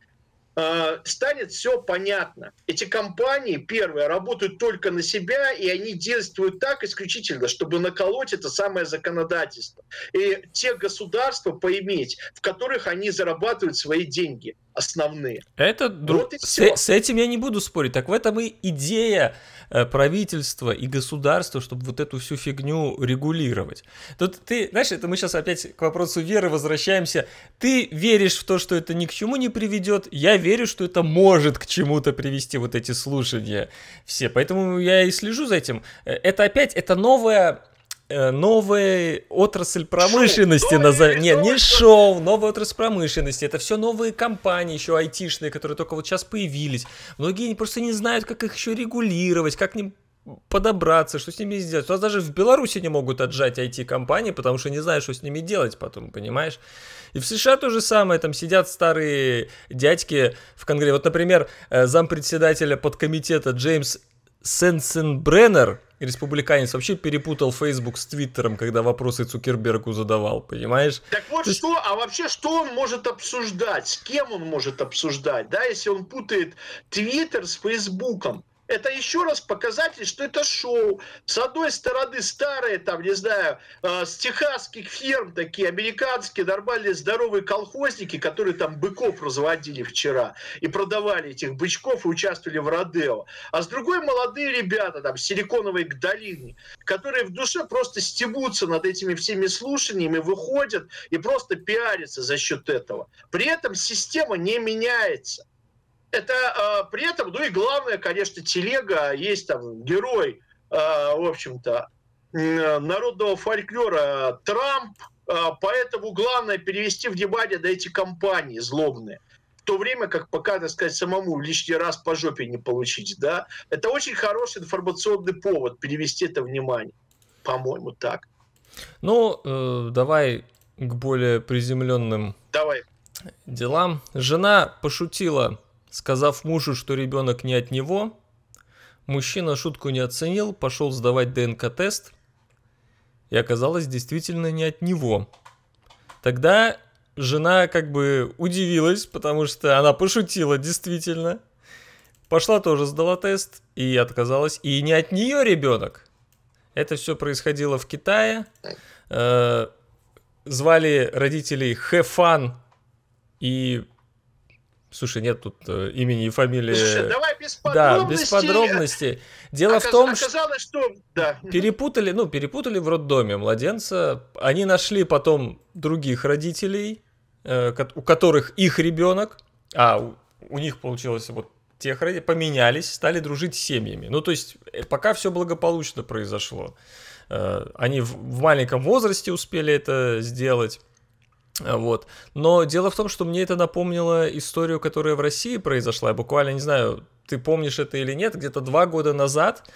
Speaker 2: Э, станет все понятно. Эти компании, первые, работают только на себя, и они действуют так исключительно, чтобы наколоть это самое законодательство. И те государства поиметь, в которых они зарабатывают свои деньги основные.
Speaker 1: Это вот с, с этим я не буду спорить. Так в этом и идея э, правительства и государства, чтобы вот эту всю фигню регулировать. Тут ты, знаешь, это мы сейчас опять к вопросу веры возвращаемся. Ты веришь в то, что это ни к чему не приведет. Я верю, что это может к чему-то привести вот эти слушания все. Поэтому я и слежу за этим. Э, это опять, это новая новая отрасль промышленности назовем. Не, не шоу, новая отрасль промышленности. Это все новые компании, еще айтишные, которые только вот сейчас появились. Многие просто не знают, как их еще регулировать, как ним подобраться, что с ними сделать. У нас даже в Беларуси не могут отжать IT-компании, потому что не знают, что с ними делать потом, понимаешь? И в США то же самое, там сидят старые дядьки в Конгрессе. Вот, например, э, зампредседателя подкомитета Джеймс Сенсенбреннер, республиканец, вообще перепутал Facebook с Твиттером, когда вопросы Цукербергу задавал, понимаешь?
Speaker 2: Так вот
Speaker 1: То
Speaker 2: что, а вообще что он может обсуждать? С кем он может обсуждать, да, если он путает Твиттер с Фейсбуком? Это еще раз показатель, что это шоу. С одной стороны, старые, там, не знаю, э, с техасских ферм такие американские нормальные здоровые колхозники, которые там быков разводили вчера и продавали этих бычков и участвовали в Родео. А с другой молодые ребята, там, силиконовой долины, которые в душе просто стебутся над этими всеми слушаниями, выходят и просто пиарятся за счет этого. При этом система не меняется это э, при этом, ну и главное, конечно, телега, есть там герой, э, в общем-то, э, народного фольклора Трамп, э, поэтому главное перевести внимание на эти компании злобные. В то время как пока, так сказать, самому лишний раз по жопе не получить, да, это очень хороший информационный повод перевести это внимание, по-моему, так.
Speaker 1: Ну, э, давай к более приземленным
Speaker 2: давай.
Speaker 1: делам. Жена пошутила Сказав мужу, что ребенок не от него, мужчина шутку не оценил, пошел сдавать ДНК-тест, и оказалось действительно не от него. Тогда жена как бы удивилась, потому что она пошутила действительно. Пошла тоже сдала тест и отказалась. И не от нее ребенок. Это все происходило в Китае. Э, звали родителей Хэфан и Слушай, нет тут э, имени и фамилии. Слушай,
Speaker 2: давай без подробностей.
Speaker 1: Да, без подробностей. Дело Оказ... в том,
Speaker 2: оказалось, что да.
Speaker 1: перепутали, ну, перепутали в роддоме младенца. Они нашли потом других родителей, э, у которых их ребенок, а у, у них получилось вот тех родителей, поменялись, стали дружить с семьями. Ну, то есть, э, пока все благополучно произошло. Э, они в, в маленьком возрасте успели это сделать. Вот. Но дело в том, что мне это напомнило историю, которая в России произошла. Я буквально, не знаю, ты помнишь это или нет, где-то два года назад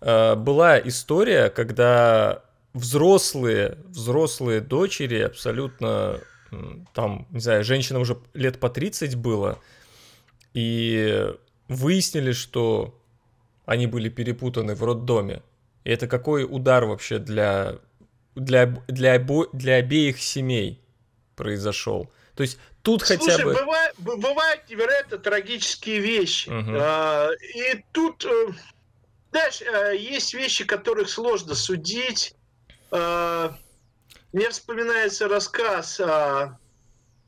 Speaker 1: э, была история, когда взрослые, взрослые дочери, абсолютно, там, не знаю, женщинам уже лет по 30 было, и выяснили, что они были перепутаны в роддоме. И это какой удар вообще для, для, для, обо, для обеих семей произошел. То есть тут Слушай, хотя бы...
Speaker 2: Бывает, бывают невероятно трагические вещи. Угу. А, и тут, э, знаешь, э, есть вещи, которых сложно судить. А, мне вспоминается рассказ о,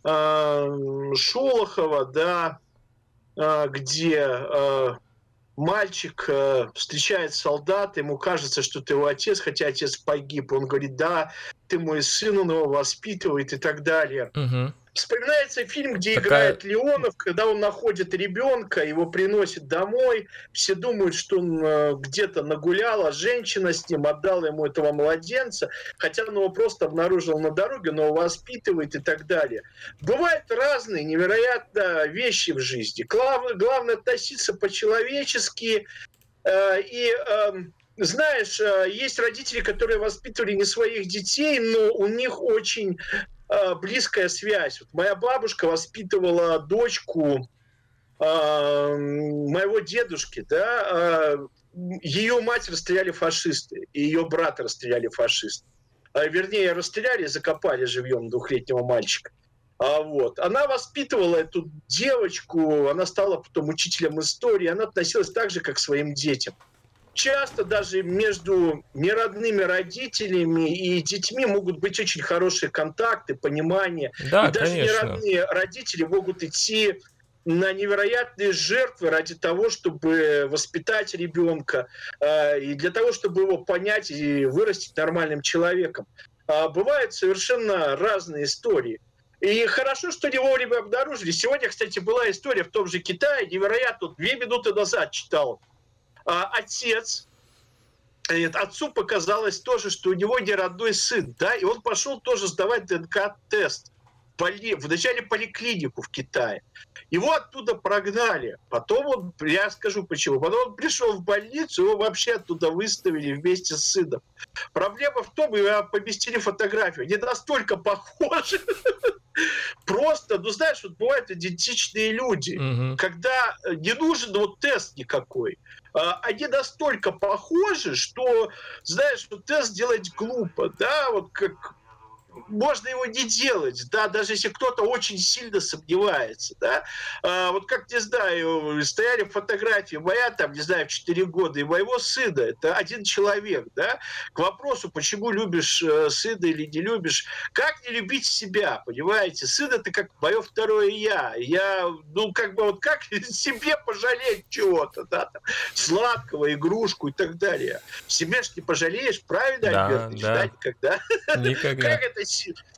Speaker 2: о Шолохова, да, где мальчик э, встречает солдата, ему кажется, что ты его отец, хотя отец погиб. Он говорит, да, ты мой сын, он его воспитывает и так далее. Угу. Вспоминается фильм, где Такая... играет Леонов, когда он находит ребенка, его приносит домой, все думают, что он э, где-то нагулял, а женщина с ним отдала ему этого младенца, хотя он его просто обнаружил на дороге, но его воспитывает и так далее. Бывают разные невероятно вещи в жизни. Главное, главное относиться по-человечески э, и э, знаешь, э, есть родители, которые воспитывали не своих детей, но у них очень э, близкая связь. Вот моя бабушка воспитывала дочку э, моего дедушки, да, ее мать расстреляли фашисты, и ее брата расстреляли фашисты. Вернее, расстреляли закопали живьем двухлетнего мальчика. А вот. Она воспитывала эту девочку, она стала потом учителем истории, она относилась так же, как к своим детям часто даже между неродными родителями и детьми могут быть очень хорошие контакты, понимание.
Speaker 1: Да,
Speaker 2: и даже
Speaker 1: конечно.
Speaker 2: неродные родители могут идти на невероятные жертвы ради того, чтобы воспитать ребенка э, и для того, чтобы его понять и вырастить нормальным человеком. А бывают совершенно разные истории. И хорошо, что не вовремя обнаружили. Сегодня, кстати, была история в том же Китае, невероятно, две минуты назад читал а, отец, отцу показалось тоже, что у него не родной сын, да, и он пошел тоже сдавать ДНК-тест. поли... вначале поликлинику в Китае. Его оттуда прогнали. Потом он, я скажу почему, потом он пришел в больницу, его вообще оттуда выставили вместе с сыном. Проблема в том, его поместили фотографию. Они настолько похожи. Просто, ну знаешь, вот бывают идентичные люди, когда не нужен вот тест никакой. А, они настолько похожи, что, знаешь, тест делать глупо, да, вот как можно его не делать, да, даже если кто-то очень сильно сомневается, да. А, вот как, не знаю, стояли фотографии моя, там, не знаю, в 4 года, и моего сына, это один человек, да. К вопросу, почему любишь э, сына или не любишь, как не любить себя, понимаете? Сын это как мое второе я. Я, ну, как бы вот как себе пожалеть чего-то, да, там, сладкого, игрушку и так далее. Себе ж не пожалеешь, правильно, да, Альберт? Да. Никогда. Никогда. Как это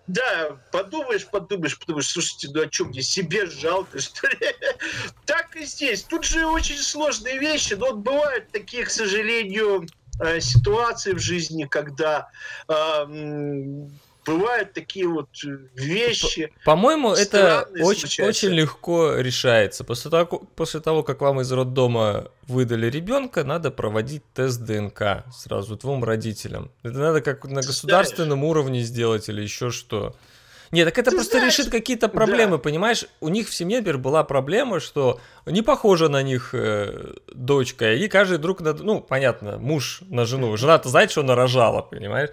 Speaker 2: да, подумаешь, подумаешь, подумаешь, слушайте, ну а что мне, себе жалко, что ли? Так и здесь. Тут же очень сложные вещи, но вот бывают такие, к сожалению, э, ситуации в жизни, когда бывают такие вот э, вещи.
Speaker 1: По-моему, это очень, очень легко решается. После того, после того, как вам из роддома выдали ребенка, надо проводить тест ДНК сразу двум родителям. Это надо как на государственном Знаешь. уровне сделать или еще что. Нет, так это Ты просто знаешь, решит какие-то проблемы, да. понимаешь? У них в семье теперь была проблема, что не похожа на них э, дочка, и каждый друг на... Ну, понятно, муж на жену. Жена-то знает, что она рожала, понимаешь?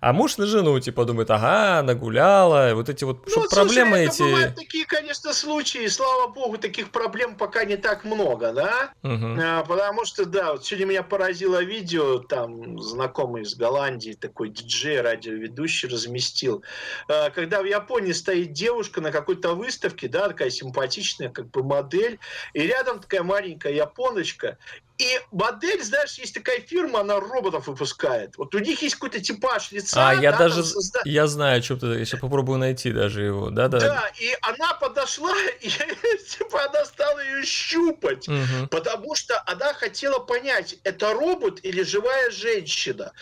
Speaker 1: А муж на жену, типа, думает, ага, нагуляла, вот эти вот, ну, проблемы слушай, эти... бывают
Speaker 2: такие, конечно, случаи, слава богу, таких проблем пока не так много, да? Угу. А, потому что, да, вот сегодня меня поразило видео, там, знакомый из Голландии, такой диджей, радиоведущий разместил, а, когда в Японии стоит девушка на какой-то выставке, да, такая симпатичная, как бы модель, и рядом такая маленькая японочка, и модель, знаешь, есть такая фирма, она роботов выпускает. Вот у них есть какой-то типаж лица.
Speaker 1: А, я да, даже, созда... я знаю, что ты, я сейчас попробую найти даже его, да-да.
Speaker 2: Да, и она подошла, и типа она стала ее щупать, угу. потому что она хотела понять, это робот или живая женщина.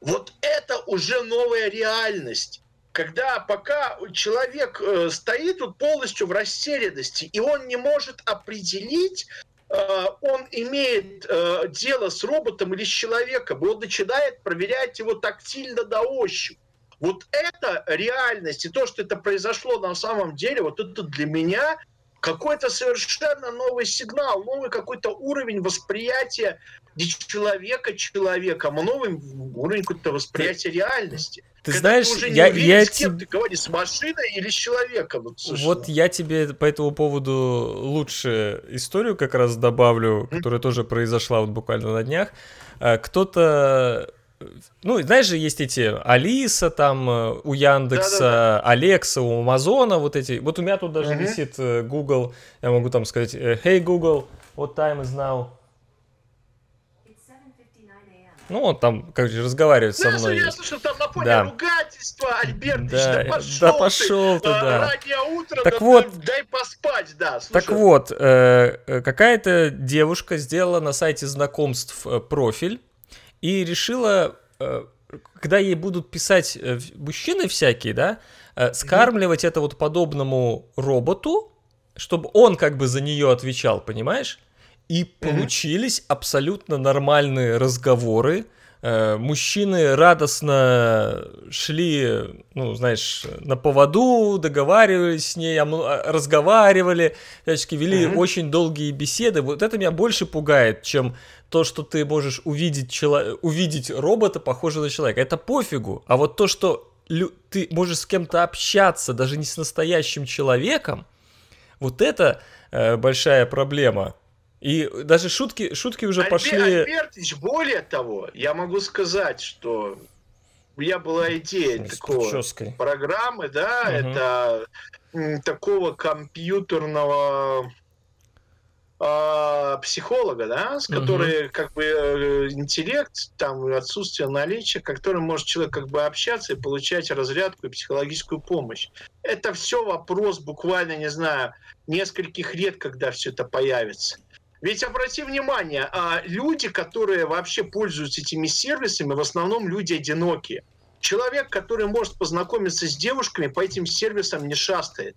Speaker 2: Вот это уже новая реальность когда пока человек э, стоит вот полностью в растерянности, и он не может определить, Э, он имеет э, дело с роботом или с человеком, и он начинает проверять его тактильно на ощупь. Вот это реальность, и то, что это произошло на самом деле, вот это для меня какой-то совершенно новый сигнал, новый какой-то уровень восприятия человека человеком, а новый уровень какого-то восприятия реальности.
Speaker 1: Ты Когда знаешь, ты уже не я, уверен, я с
Speaker 2: кем тебе... ты говоришь, с машиной или с человеком. Вот,
Speaker 1: вот я тебе по этому поводу лучше историю как раз добавлю, которая тоже произошла вот буквально на днях. Э, кто-то ну, знаешь же, есть эти Алиса там э, у Яндекса, да, да, да. Алекса у Амазона, вот эти. Вот у меня тут даже uh-huh. висит э, Google, я могу там сказать, Hey Google, what time is now? Ну, он там, как же, разговаривает со мной.
Speaker 2: Я слышу, там на фоне да. ругательства, Альберт,
Speaker 1: да, да пошел, да пошел ты, ты да.
Speaker 2: раннее утро,
Speaker 1: так да, вот,
Speaker 2: дай поспать, да.
Speaker 1: Слушай. Так вот, э, э, какая-то девушка сделала на сайте знакомств э, профиль и решила, э, когда ей будут писать э, мужчины всякие, да, э, скармливать это вот подобному роботу, чтобы он как бы за нее отвечал, понимаешь? И получились абсолютно нормальные разговоры. Мужчины радостно шли, ну, знаешь, на поводу, договаривались с ней, разговаривали, всячески вели mm-hmm. очень долгие беседы. Вот это меня больше пугает, чем то, что ты можешь увидеть, чело... увидеть робота, похожего на человека. Это пофигу. А вот то, что лю... ты можешь с кем-то общаться, даже не с настоящим человеком, вот это э, большая проблема. И даже шутки, шутки уже Альбер, пошли...
Speaker 2: Альбертович, более того, я могу сказать, что у меня была идея с такого прической. программы, да, угу. это такого компьютерного психолога, да, с которой угу. как бы э, интеллект, там отсутствие наличия, который может человек как бы общаться и получать разрядку и психологическую помощь. Это все вопрос буквально, не знаю, нескольких лет, когда все это появится. Ведь обрати внимание, а люди, которые вообще пользуются этими сервисами, в основном люди одинокие. Человек, который может познакомиться с девушками, по этим сервисам не шастает.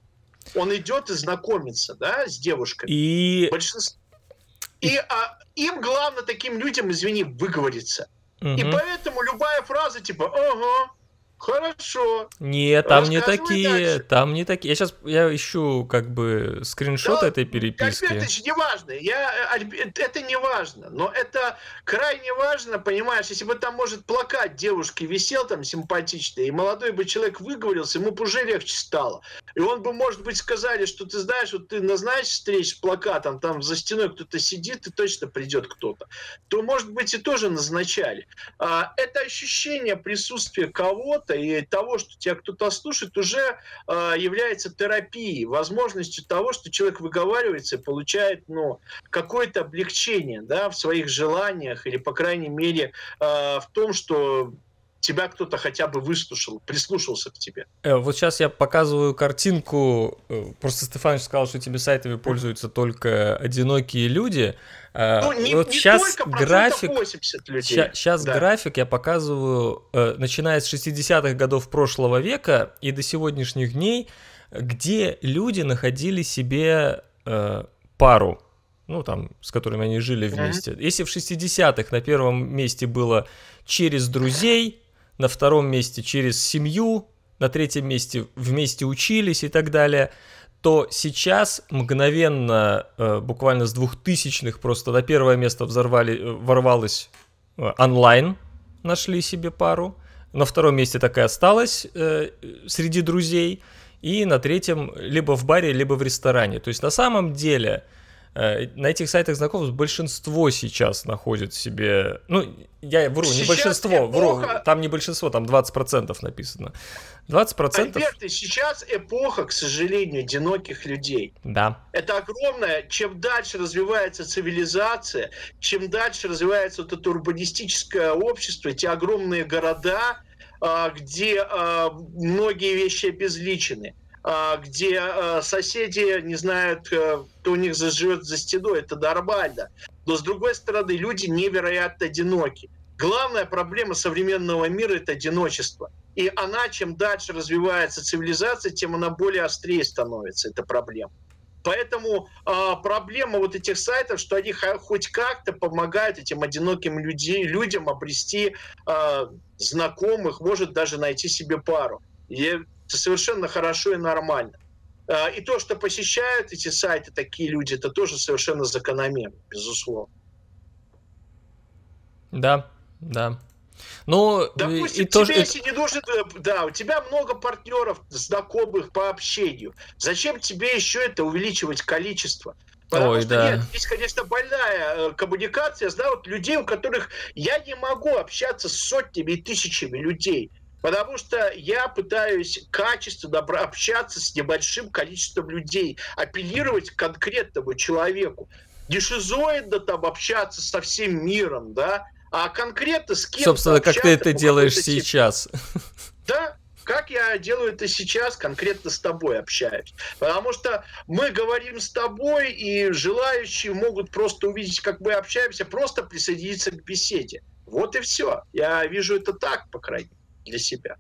Speaker 2: Он идет и знакомится, да, с девушками.
Speaker 1: И...
Speaker 2: Большинство... И а, им главное таким людям, извини, выговориться.
Speaker 1: Мгм.
Speaker 2: И поэтому любая фраза типа «Ага, хорошо».
Speaker 1: Нет, там не такие,
Speaker 2: дальше.
Speaker 1: там не такие. Я сейчас я ищу как бы скриншот
Speaker 2: Да,
Speaker 1: этой переписки.
Speaker 2: Альберт, это не важно. Я, э, Альб- это не важно. Но это крайне важно, понимаешь, если бы там, может, плакат девушки висел там симпатичный, и молодой бы человек выговорился, ему бы уже легче стало. И он бы, может быть, сказали, что ты знаешь, вот ты назначишь встреч с плакатом, там за стеной кто-то сидит, и точно придет кто-то. То, может быть, и тоже назначали. А, это ощущение присутствия кого-то и того, что тебя кто-то слушает, уже а, является терапией, возможностью того, что человек выговаривается и получает ну, какое-то облегчение да, в своих желаниях или, по крайней мере, а, в том, что тебя кто-то хотя бы выслушал, прислушался к тебе.
Speaker 1: Э, Вот сейчас я показываю картинку. э, Просто Стефанович сказал, что этими сайтами пользуются только одинокие люди. Э,
Speaker 2: Ну, не,
Speaker 1: вот
Speaker 2: не
Speaker 1: сейчас
Speaker 2: только,
Speaker 1: график.
Speaker 2: процентов 80 людей.
Speaker 1: Сейчас
Speaker 2: Да.
Speaker 1: график я показываю, э, начиная с 60-х годов прошлого века и до сегодняшних дней, где люди находили себе э, пару, ну там, с которыми они жили вместе. Если в 60-х на первом месте было через друзей, на втором месте через семью, на третьем месте вместе учились и так далее, то сейчас мгновенно, э, буквально с двухтысячных, просто на первое место взорвали, э, ворвалось э, онлайн, нашли себе пару. На втором месте так и осталось э, среди друзей. И на третьем либо в баре, либо в ресторане. То есть на самом деле на этих сайтах знакомств большинство сейчас находит себе... Ну, я вру, не
Speaker 2: Сейчас
Speaker 1: большинство, вру,
Speaker 2: эпоха-
Speaker 1: там не большинство, там 20% написано. 20%?
Speaker 2: Альберт, сейчас эпоха, к сожалению, одиноких людей.
Speaker 1: Да.
Speaker 2: Это огромное, чем дальше развивается цивилизация, чем дальше развивается вот это урбанистическое общество, эти огромные города, а, где а, многие вещи обезличены, где а, соседи не знают, э, кто у них живет за стеной, это нормально. Но с другой стороны, люди невероятно одиноки. Главная проблема современного мира – это одиночество. И она, чем дальше развивается цивилизация, тем она более острее становится, эта проблема. Поэтому а, проблема вот этих сайтов, что они хоть как-то помогают этим одиноким люди, людям обрести а, знакомых, может даже найти себе пару. И совершенно хорошо и нормально. А, и то, что посещают эти сайты такие люди, это тоже совершенно закономерно, безусловно.
Speaker 1: Да, да. Ну,
Speaker 2: Допустим,
Speaker 1: и тоже...
Speaker 2: тебе, если не нужен, э, да, у тебя много партнеров, знакомых по общению. Зачем тебе еще это увеличивать количество? Потому
Speaker 1: Ой,
Speaker 2: что
Speaker 1: да.
Speaker 2: нет, есть, конечно, больная э, коммуникация, да, вот людей, у которых я не могу общаться с сотнями и тысячами людей. Потому что я пытаюсь качественно общаться с небольшим количеством людей, апеллировать к конкретному человеку. Не шизоидно там общаться со всем миром, да, а конкретно с кем
Speaker 1: Собственно, как ты это делаешь сейчас.
Speaker 2: да, как я делаю это сейчас, конкретно с тобой общаюсь. Потому что мы говорим с тобой, и желающие могут просто увидеть, как мы общаемся, просто присоединиться к беседе. Вот и все. Я вижу это так, по крайней мере, для себя.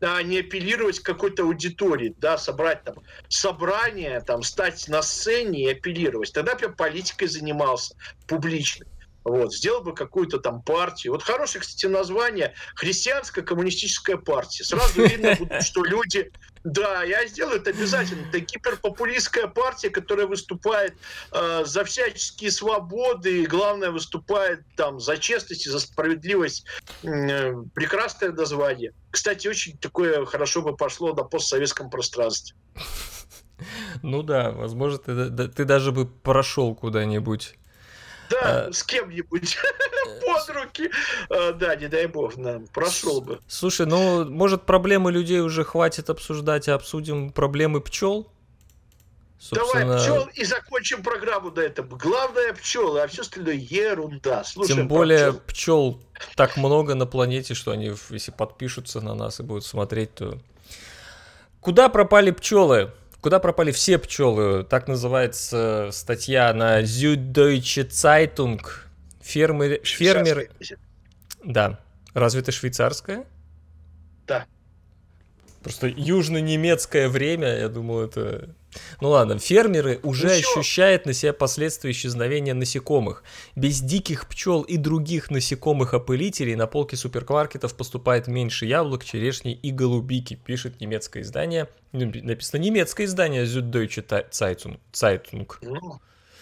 Speaker 2: А не апеллировать к какой-то аудитории, да, собрать там собрание, там, стать на сцене и апеллировать. Тогда бы я политикой занимался публично. Вот, сделал бы какую-то там партию. Вот хорошее, кстати, название христианская коммунистическая партия. Сразу видно, что люди... Да, я сделаю это обязательно. Это гиперпопулистская партия, которая выступает э, за всяческие свободы и, главное, выступает там за честность и за справедливость. Э, Прекрасное название. Кстати, очень такое хорошо бы пошло на постсоветском пространстве.
Speaker 1: Ну да, возможно, ты, ты даже бы прошел куда-нибудь.
Speaker 2: Да,
Speaker 1: А,
Speaker 2: с кем-нибудь под руки. Э, Да, не дай бог, да, прошел бы.
Speaker 1: Слушай, ну, может, проблемы людей уже хватит обсуждать, а обсудим проблемы пчел?
Speaker 2: Давай пчел и закончим программу до этого. Главное пчелы, а все остальное ерунда. Слушаем
Speaker 1: Тем более
Speaker 2: пчел.
Speaker 1: пчел так много на планете, что они, если подпишутся на нас и будут смотреть, то... Куда пропали пчелы? Куда пропали все пчелы? Так называется статья на Süddeutsche Zeitung. Фермер... Фермер... Да. Разве это швейцарская?
Speaker 2: Да.
Speaker 1: Просто южно-немецкое время, я думаю, это... Ну ладно, фермеры уже
Speaker 2: всё.
Speaker 1: ощущают на себя последствия исчезновения насекомых. Без диких пчел и других насекомых-опылителей на полки супермаркетов поступает меньше яблок, черешни и голубики, пишет немецкое издание. Ну, Написано немецкое издание Süddeutsche. Zeitung.
Speaker 2: Ну,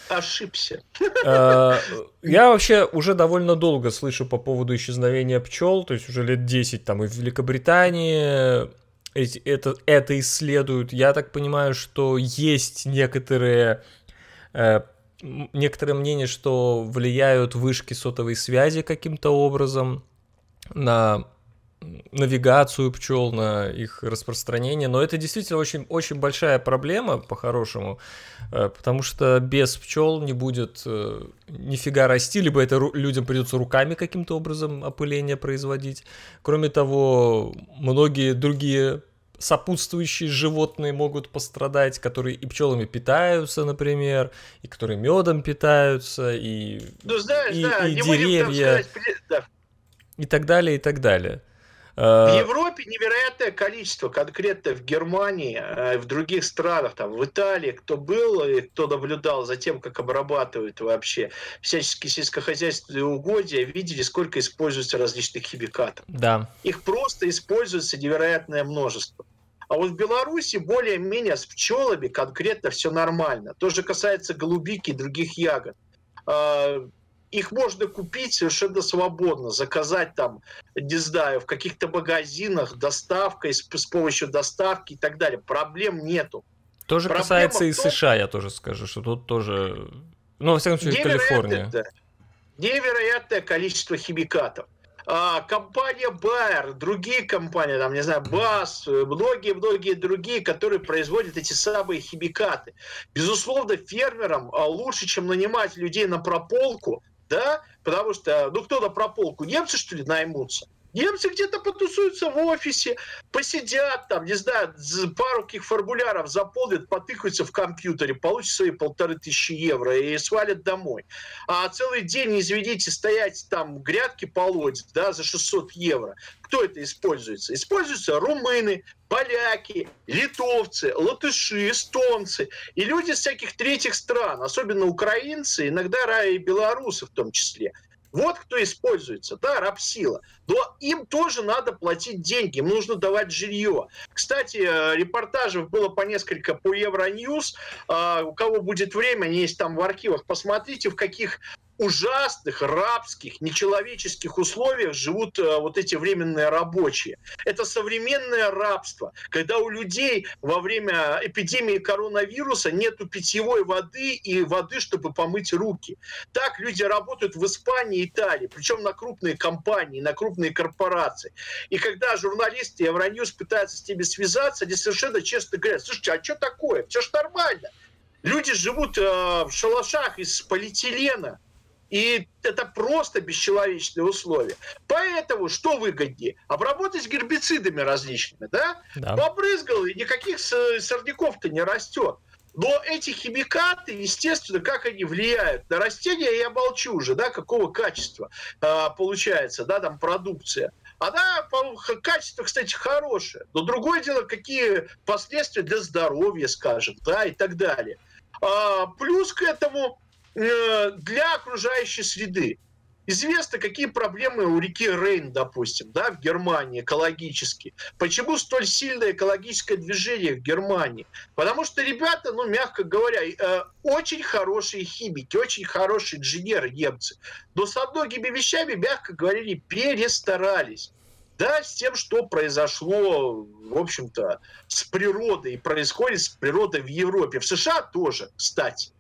Speaker 2: ошибся.
Speaker 1: Э, Я вообще уже довольно долго слышу по поводу исчезновения пчел, то есть уже лет 10 там и в Великобритании эти- это, это исследуют. Я так понимаю, что есть некоторые э, некоторое мнение, что влияют вышки сотовой связи каким-то образом на навигацию пчел, на их распространение. Но это действительно очень, очень большая проблема, по-хорошему, э, потому что без пчел не будет э, нифига расти, либо это людям придется руками каким-то образом опыление производить. Кроме того, многие другие сопутствующие животные могут пострадать, которые и пчелами питаются, например, и которые медом питаются, и,
Speaker 2: Ну, знаешь,
Speaker 1: и,
Speaker 2: да,
Speaker 1: и деревья,
Speaker 2: сказать, да,
Speaker 1: и так далее, и так далее.
Speaker 2: В
Speaker 1: Э,
Speaker 2: Европе невероятное количество, конкретно в Германии, э, в других странах, там, в Италии, кто был и кто наблюдал за тем, как обрабатывают вообще всяческие сельскохозяйственные угодья, видели, сколько используется различных химикатов.
Speaker 1: Да,
Speaker 2: Их просто используется невероятное множество. А вот в Беларуси более-менее с пчелами конкретно все нормально. То же касается голубики и других ягод. Их можно купить совершенно свободно, заказать там, не знаю, в каких-то магазинах, доставкой, с, с помощью доставки и так далее. Проблем нету.
Speaker 1: тоже
Speaker 2: Проблема
Speaker 1: касается и
Speaker 2: том-
Speaker 1: США, я тоже скажу, что тут тоже... Ну, во всяком случае, Калифорния.
Speaker 2: Невероятное количество химикатов. А, компания Bayer, другие компании, там, не знаю, БАС, многие-многие другие, которые производят эти самые химикаты. Безусловно, фермерам а, лучше, чем нанимать людей на прополку, да, потому что, ну, кто на прополку? Немцы, что ли, наймутся? Немцы где-то потусуются в офисе, посидят там, не знаю, пару каких формуляров заполнят, потыкаются в компьютере, получат свои полторы тысячи евро и свалят домой. А целый день, извините, стоять там, грядки полоть, да, за 600 евро. Кто это используется? Используются румыны, поляки, литовцы, латыши, эстонцы и люди из всяких третьих стран, особенно украинцы, иногда и белорусы в том числе. Вот кто используется, да, рабсила. Но им тоже надо платить деньги, им нужно давать жилье. Кстати, э, репортажев было по несколько по Евроньюз. А, У кого будет время, они есть там в архивах, посмотрите, в каких ужасных, рабских, нечеловеческих условиях живут э, вот эти временные рабочие. Это современное рабство, когда у людей во время эпидемии коронавируса нету питьевой воды и воды, чтобы помыть руки. Так люди работают в Испании и Италии, причем на крупные компании, на крупные корпорации. И когда журналисты Евроньюз пытаются с ними связаться, они совершенно честно говорят, слушайте, а что такое? Все ж нормально. Люди живут э, в шалашах из полиэтилена, и это просто бесчеловечные условия. Поэтому что выгоднее? Обработать гербицидами различными, да?
Speaker 1: Да.
Speaker 2: Побрызгал, и никаких сорняков-то не растет. Но эти химикаты, естественно, как они влияют на растения, я молчу уже, да, какого качества а, получается, да, там продукция. Она, по качество, кстати, хорошее. Но другое дело, какие последствия для здоровья, скажем, да, и так далее. А, плюс к этому э, для окружающей среды. Известно, какие проблемы у реки Рейн, допустим, да, в Германии экологически. Почему столь сильное экологическое движение в Германии? Потому что ребята, ну, мягко говоря, э, очень хорошие химики, очень хорошие инженеры немцы. Но со многими вещами, мягко говоря, перестарались. Да, с тем, что произошло, в общем-то, с природой, происходит с природой в Европе. В США тоже, кстати.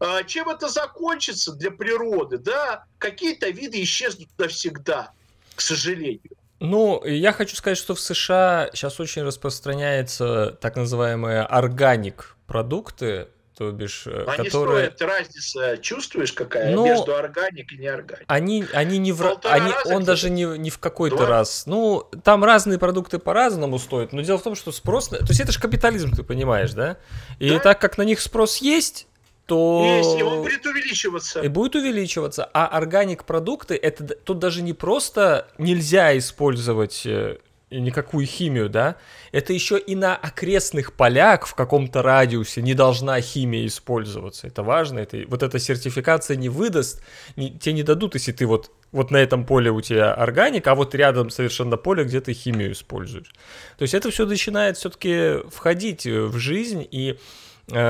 Speaker 2: А Чем это закончится для природы? Да, какие-то виды исчезнут навсегда, к сожалению.
Speaker 1: Ну, я хочу сказать, что в США сейчас очень распространяется так называемые органик продукты, то бишь, э,
Speaker 2: Они
Speaker 1: которые...
Speaker 2: стоят разница, чувствуешь, какая
Speaker 1: Ну,
Speaker 2: между органик и неорганик?
Speaker 1: Они, они не в...
Speaker 2: Полтора
Speaker 1: Они,
Speaker 2: раза
Speaker 1: он даже не, не в какой-то
Speaker 2: Два?
Speaker 1: раз. Ну, там разные продукты по-разному стоят, но дело в том, что спрос... То есть это же капитализм, ты понимаешь, да? И
Speaker 2: Да.
Speaker 1: так как на них спрос есть, то...
Speaker 2: Есть, и он будет увеличиваться.
Speaker 1: И будет увеличиваться. А органик продукты, это тут даже не просто нельзя использовать э, никакую химию, да, это еще и на окрестных полях в каком-то радиусе не должна химия использоваться. Это важно. Это, вот эта сертификация не выдаст, не, тебе не дадут, если ты вот, вот на этом поле у тебя органик, а вот рядом совершенно поле, где ты химию используешь. То есть это все начинает все-таки входить в жизнь и э,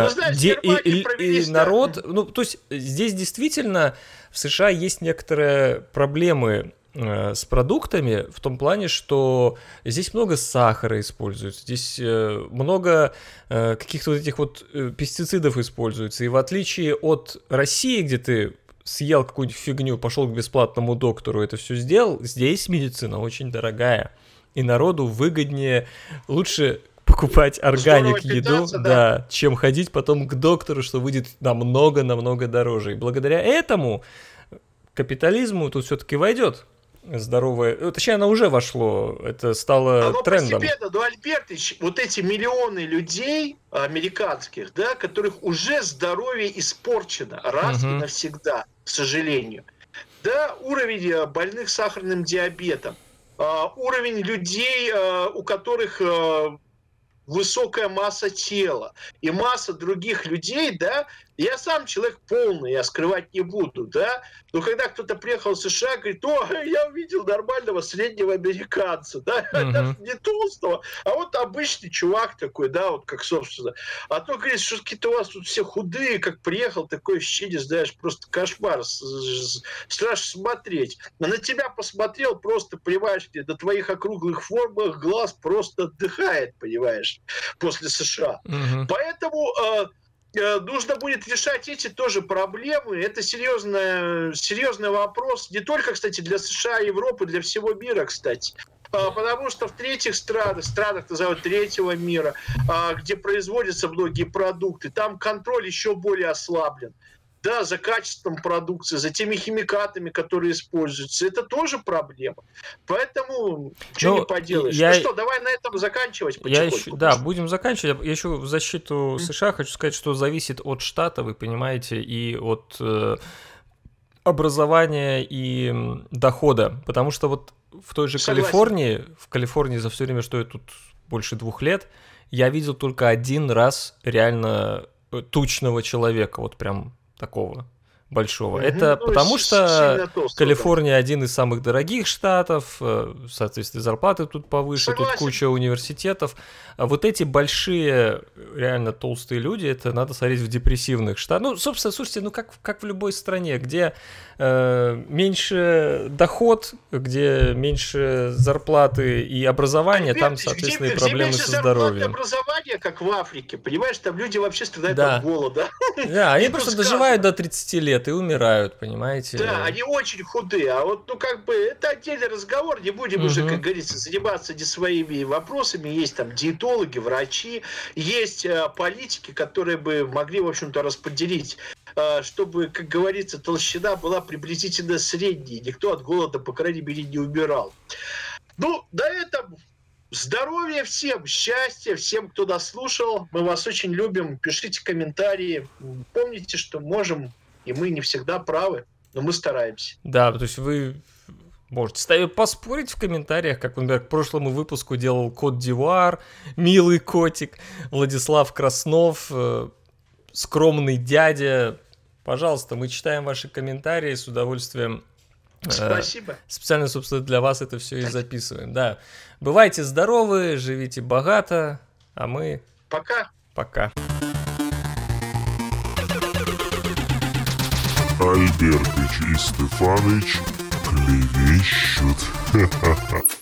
Speaker 2: Ну, знаешь,
Speaker 1: де- и, и- и народ, ну, то есть здесь действительно в США есть некоторые проблемы э, с продуктами в том плане, что здесь много сахара используется, здесь э, много э, каких-то вот этих вот э, пестицидов используется, и в отличие от России, где ты съел какую-нибудь фигню, пошел к бесплатному доктору, это все сделал, здесь медицина очень дорогая, и народу выгоднее, лучше покупать органик
Speaker 2: Здорово
Speaker 1: еду, да,
Speaker 2: да.
Speaker 1: чем ходить потом к доктору, что выйдет намного-намного дороже. И благодаря этому капитализму тут все-таки войдет здоровое, э, точнее, оно уже вошло, это стало
Speaker 2: Оно
Speaker 1: трендом.
Speaker 2: постепенно, ну, Альбертович, вот эти миллионы людей американских, да, которых уже здоровье испорчено раз и
Speaker 1: Мгм.
Speaker 2: навсегда, к сожалению. Да, уровень э, больных сахарным диабетом, а, уровень людей, э, у которых высокая масса тела и масса других людей, да, я сам человек полный, я скрывать не буду, да, но когда кто-то приехал в США, говорит, о, я увидел нормального среднего американца, да,
Speaker 1: Мгм.
Speaker 2: даже не толстого, а вот обычный чувак такой, да, вот как, собственно. А то, говорит, что какие-то у вас тут все худые, как приехал, такое ощущение, знаешь, просто кошмар, страшно смотреть. А на тебя посмотрел, просто, понимаешь, до твоих округлых формах глаз просто отдыхает, понимаешь, после США.
Speaker 1: Мгм.
Speaker 2: Поэтому э, нужно будет решать эти тоже проблемы. Это серьезный, серьезный вопрос. Не только, кстати, для США и Европы, для всего мира, кстати. А, Потому что в третьих странах, странах назовут третьего мира, а, где производятся многие продукты, там контроль еще более ослаблен. Да, за качеством продукции, за теми химикатами, которые используются. Это тоже проблема. Поэтому что
Speaker 1: Ну,
Speaker 2: не поделаешь.
Speaker 1: я-
Speaker 2: Ну что, давай на этом заканчивать
Speaker 1: Я еще, да, будем заканчивать. Я еще в защиту США хочу сказать, что зависит от штата, вы понимаете, и от э, образования и дохода. Потому что вот в той же
Speaker 2: Согласен.
Speaker 1: Калифорнии, в Калифорнии за все время, что я тут больше двух лет, я видел только один раз реально э, тучного человека, вот прям такого большого.
Speaker 2: Мгм.
Speaker 1: Это
Speaker 2: Ну,
Speaker 1: потому что
Speaker 2: сильно толстого, да.
Speaker 1: Калифорния один из самых дорогих штатов, э, соответственно, зарплаты тут повыше, тут
Speaker 2: Согласен.
Speaker 1: куча университетов. А вот эти большие, реально толстые люди, это надо смотреть в депрессивных штатах. Ну, собственно, слушайте, ну как, как в любой стране, где э, меньше доход, где меньше зарплаты и образования, там, соответственно,
Speaker 2: где-
Speaker 1: и проблемы со здоровьем.
Speaker 2: образования, как в Африке, понимаешь, там люди вообще страдают
Speaker 1: Да.
Speaker 2: от голода.
Speaker 1: Да, они просто
Speaker 2: тут
Speaker 1: доживают до 30 лет и умирают, понимаете?
Speaker 2: Да, они очень худые, а вот, ну, как бы, это отдельный разговор, не будем уже,
Speaker 1: Мгм.
Speaker 2: как говорится, заниматься не своими вопросами, есть там диетологи, врачи, есть э, политики, которые бы могли, в общем-то, распределить, э, чтобы, как говорится, толщина была приблизительно средней, никто от голода, по крайней мере, не умирал. Ну, на этом здоровья всем, счастья всем, кто нас слушал. Мы вас очень любим. Пишите комментарии. Помните, что можем, и мы не всегда правы, но мы стараемся.
Speaker 1: Да, то есть вы можете ставить, поспорить в комментариях, как, например, к прошлому выпуску делал Кот Дивуар, милый котик, Владислав Краснов, э, скромный дядя. Пожалуйста, мы читаем ваши комментарии с удовольствием. э,
Speaker 2: Спасибо.
Speaker 1: Специально, собственно, для вас это все и записываем. Да. Бывайте здоровы, живите богато, а мы
Speaker 2: Пока.
Speaker 1: пока.
Speaker 3: Альбертыч и Стефаныч клевещут. Ха-ха-ха.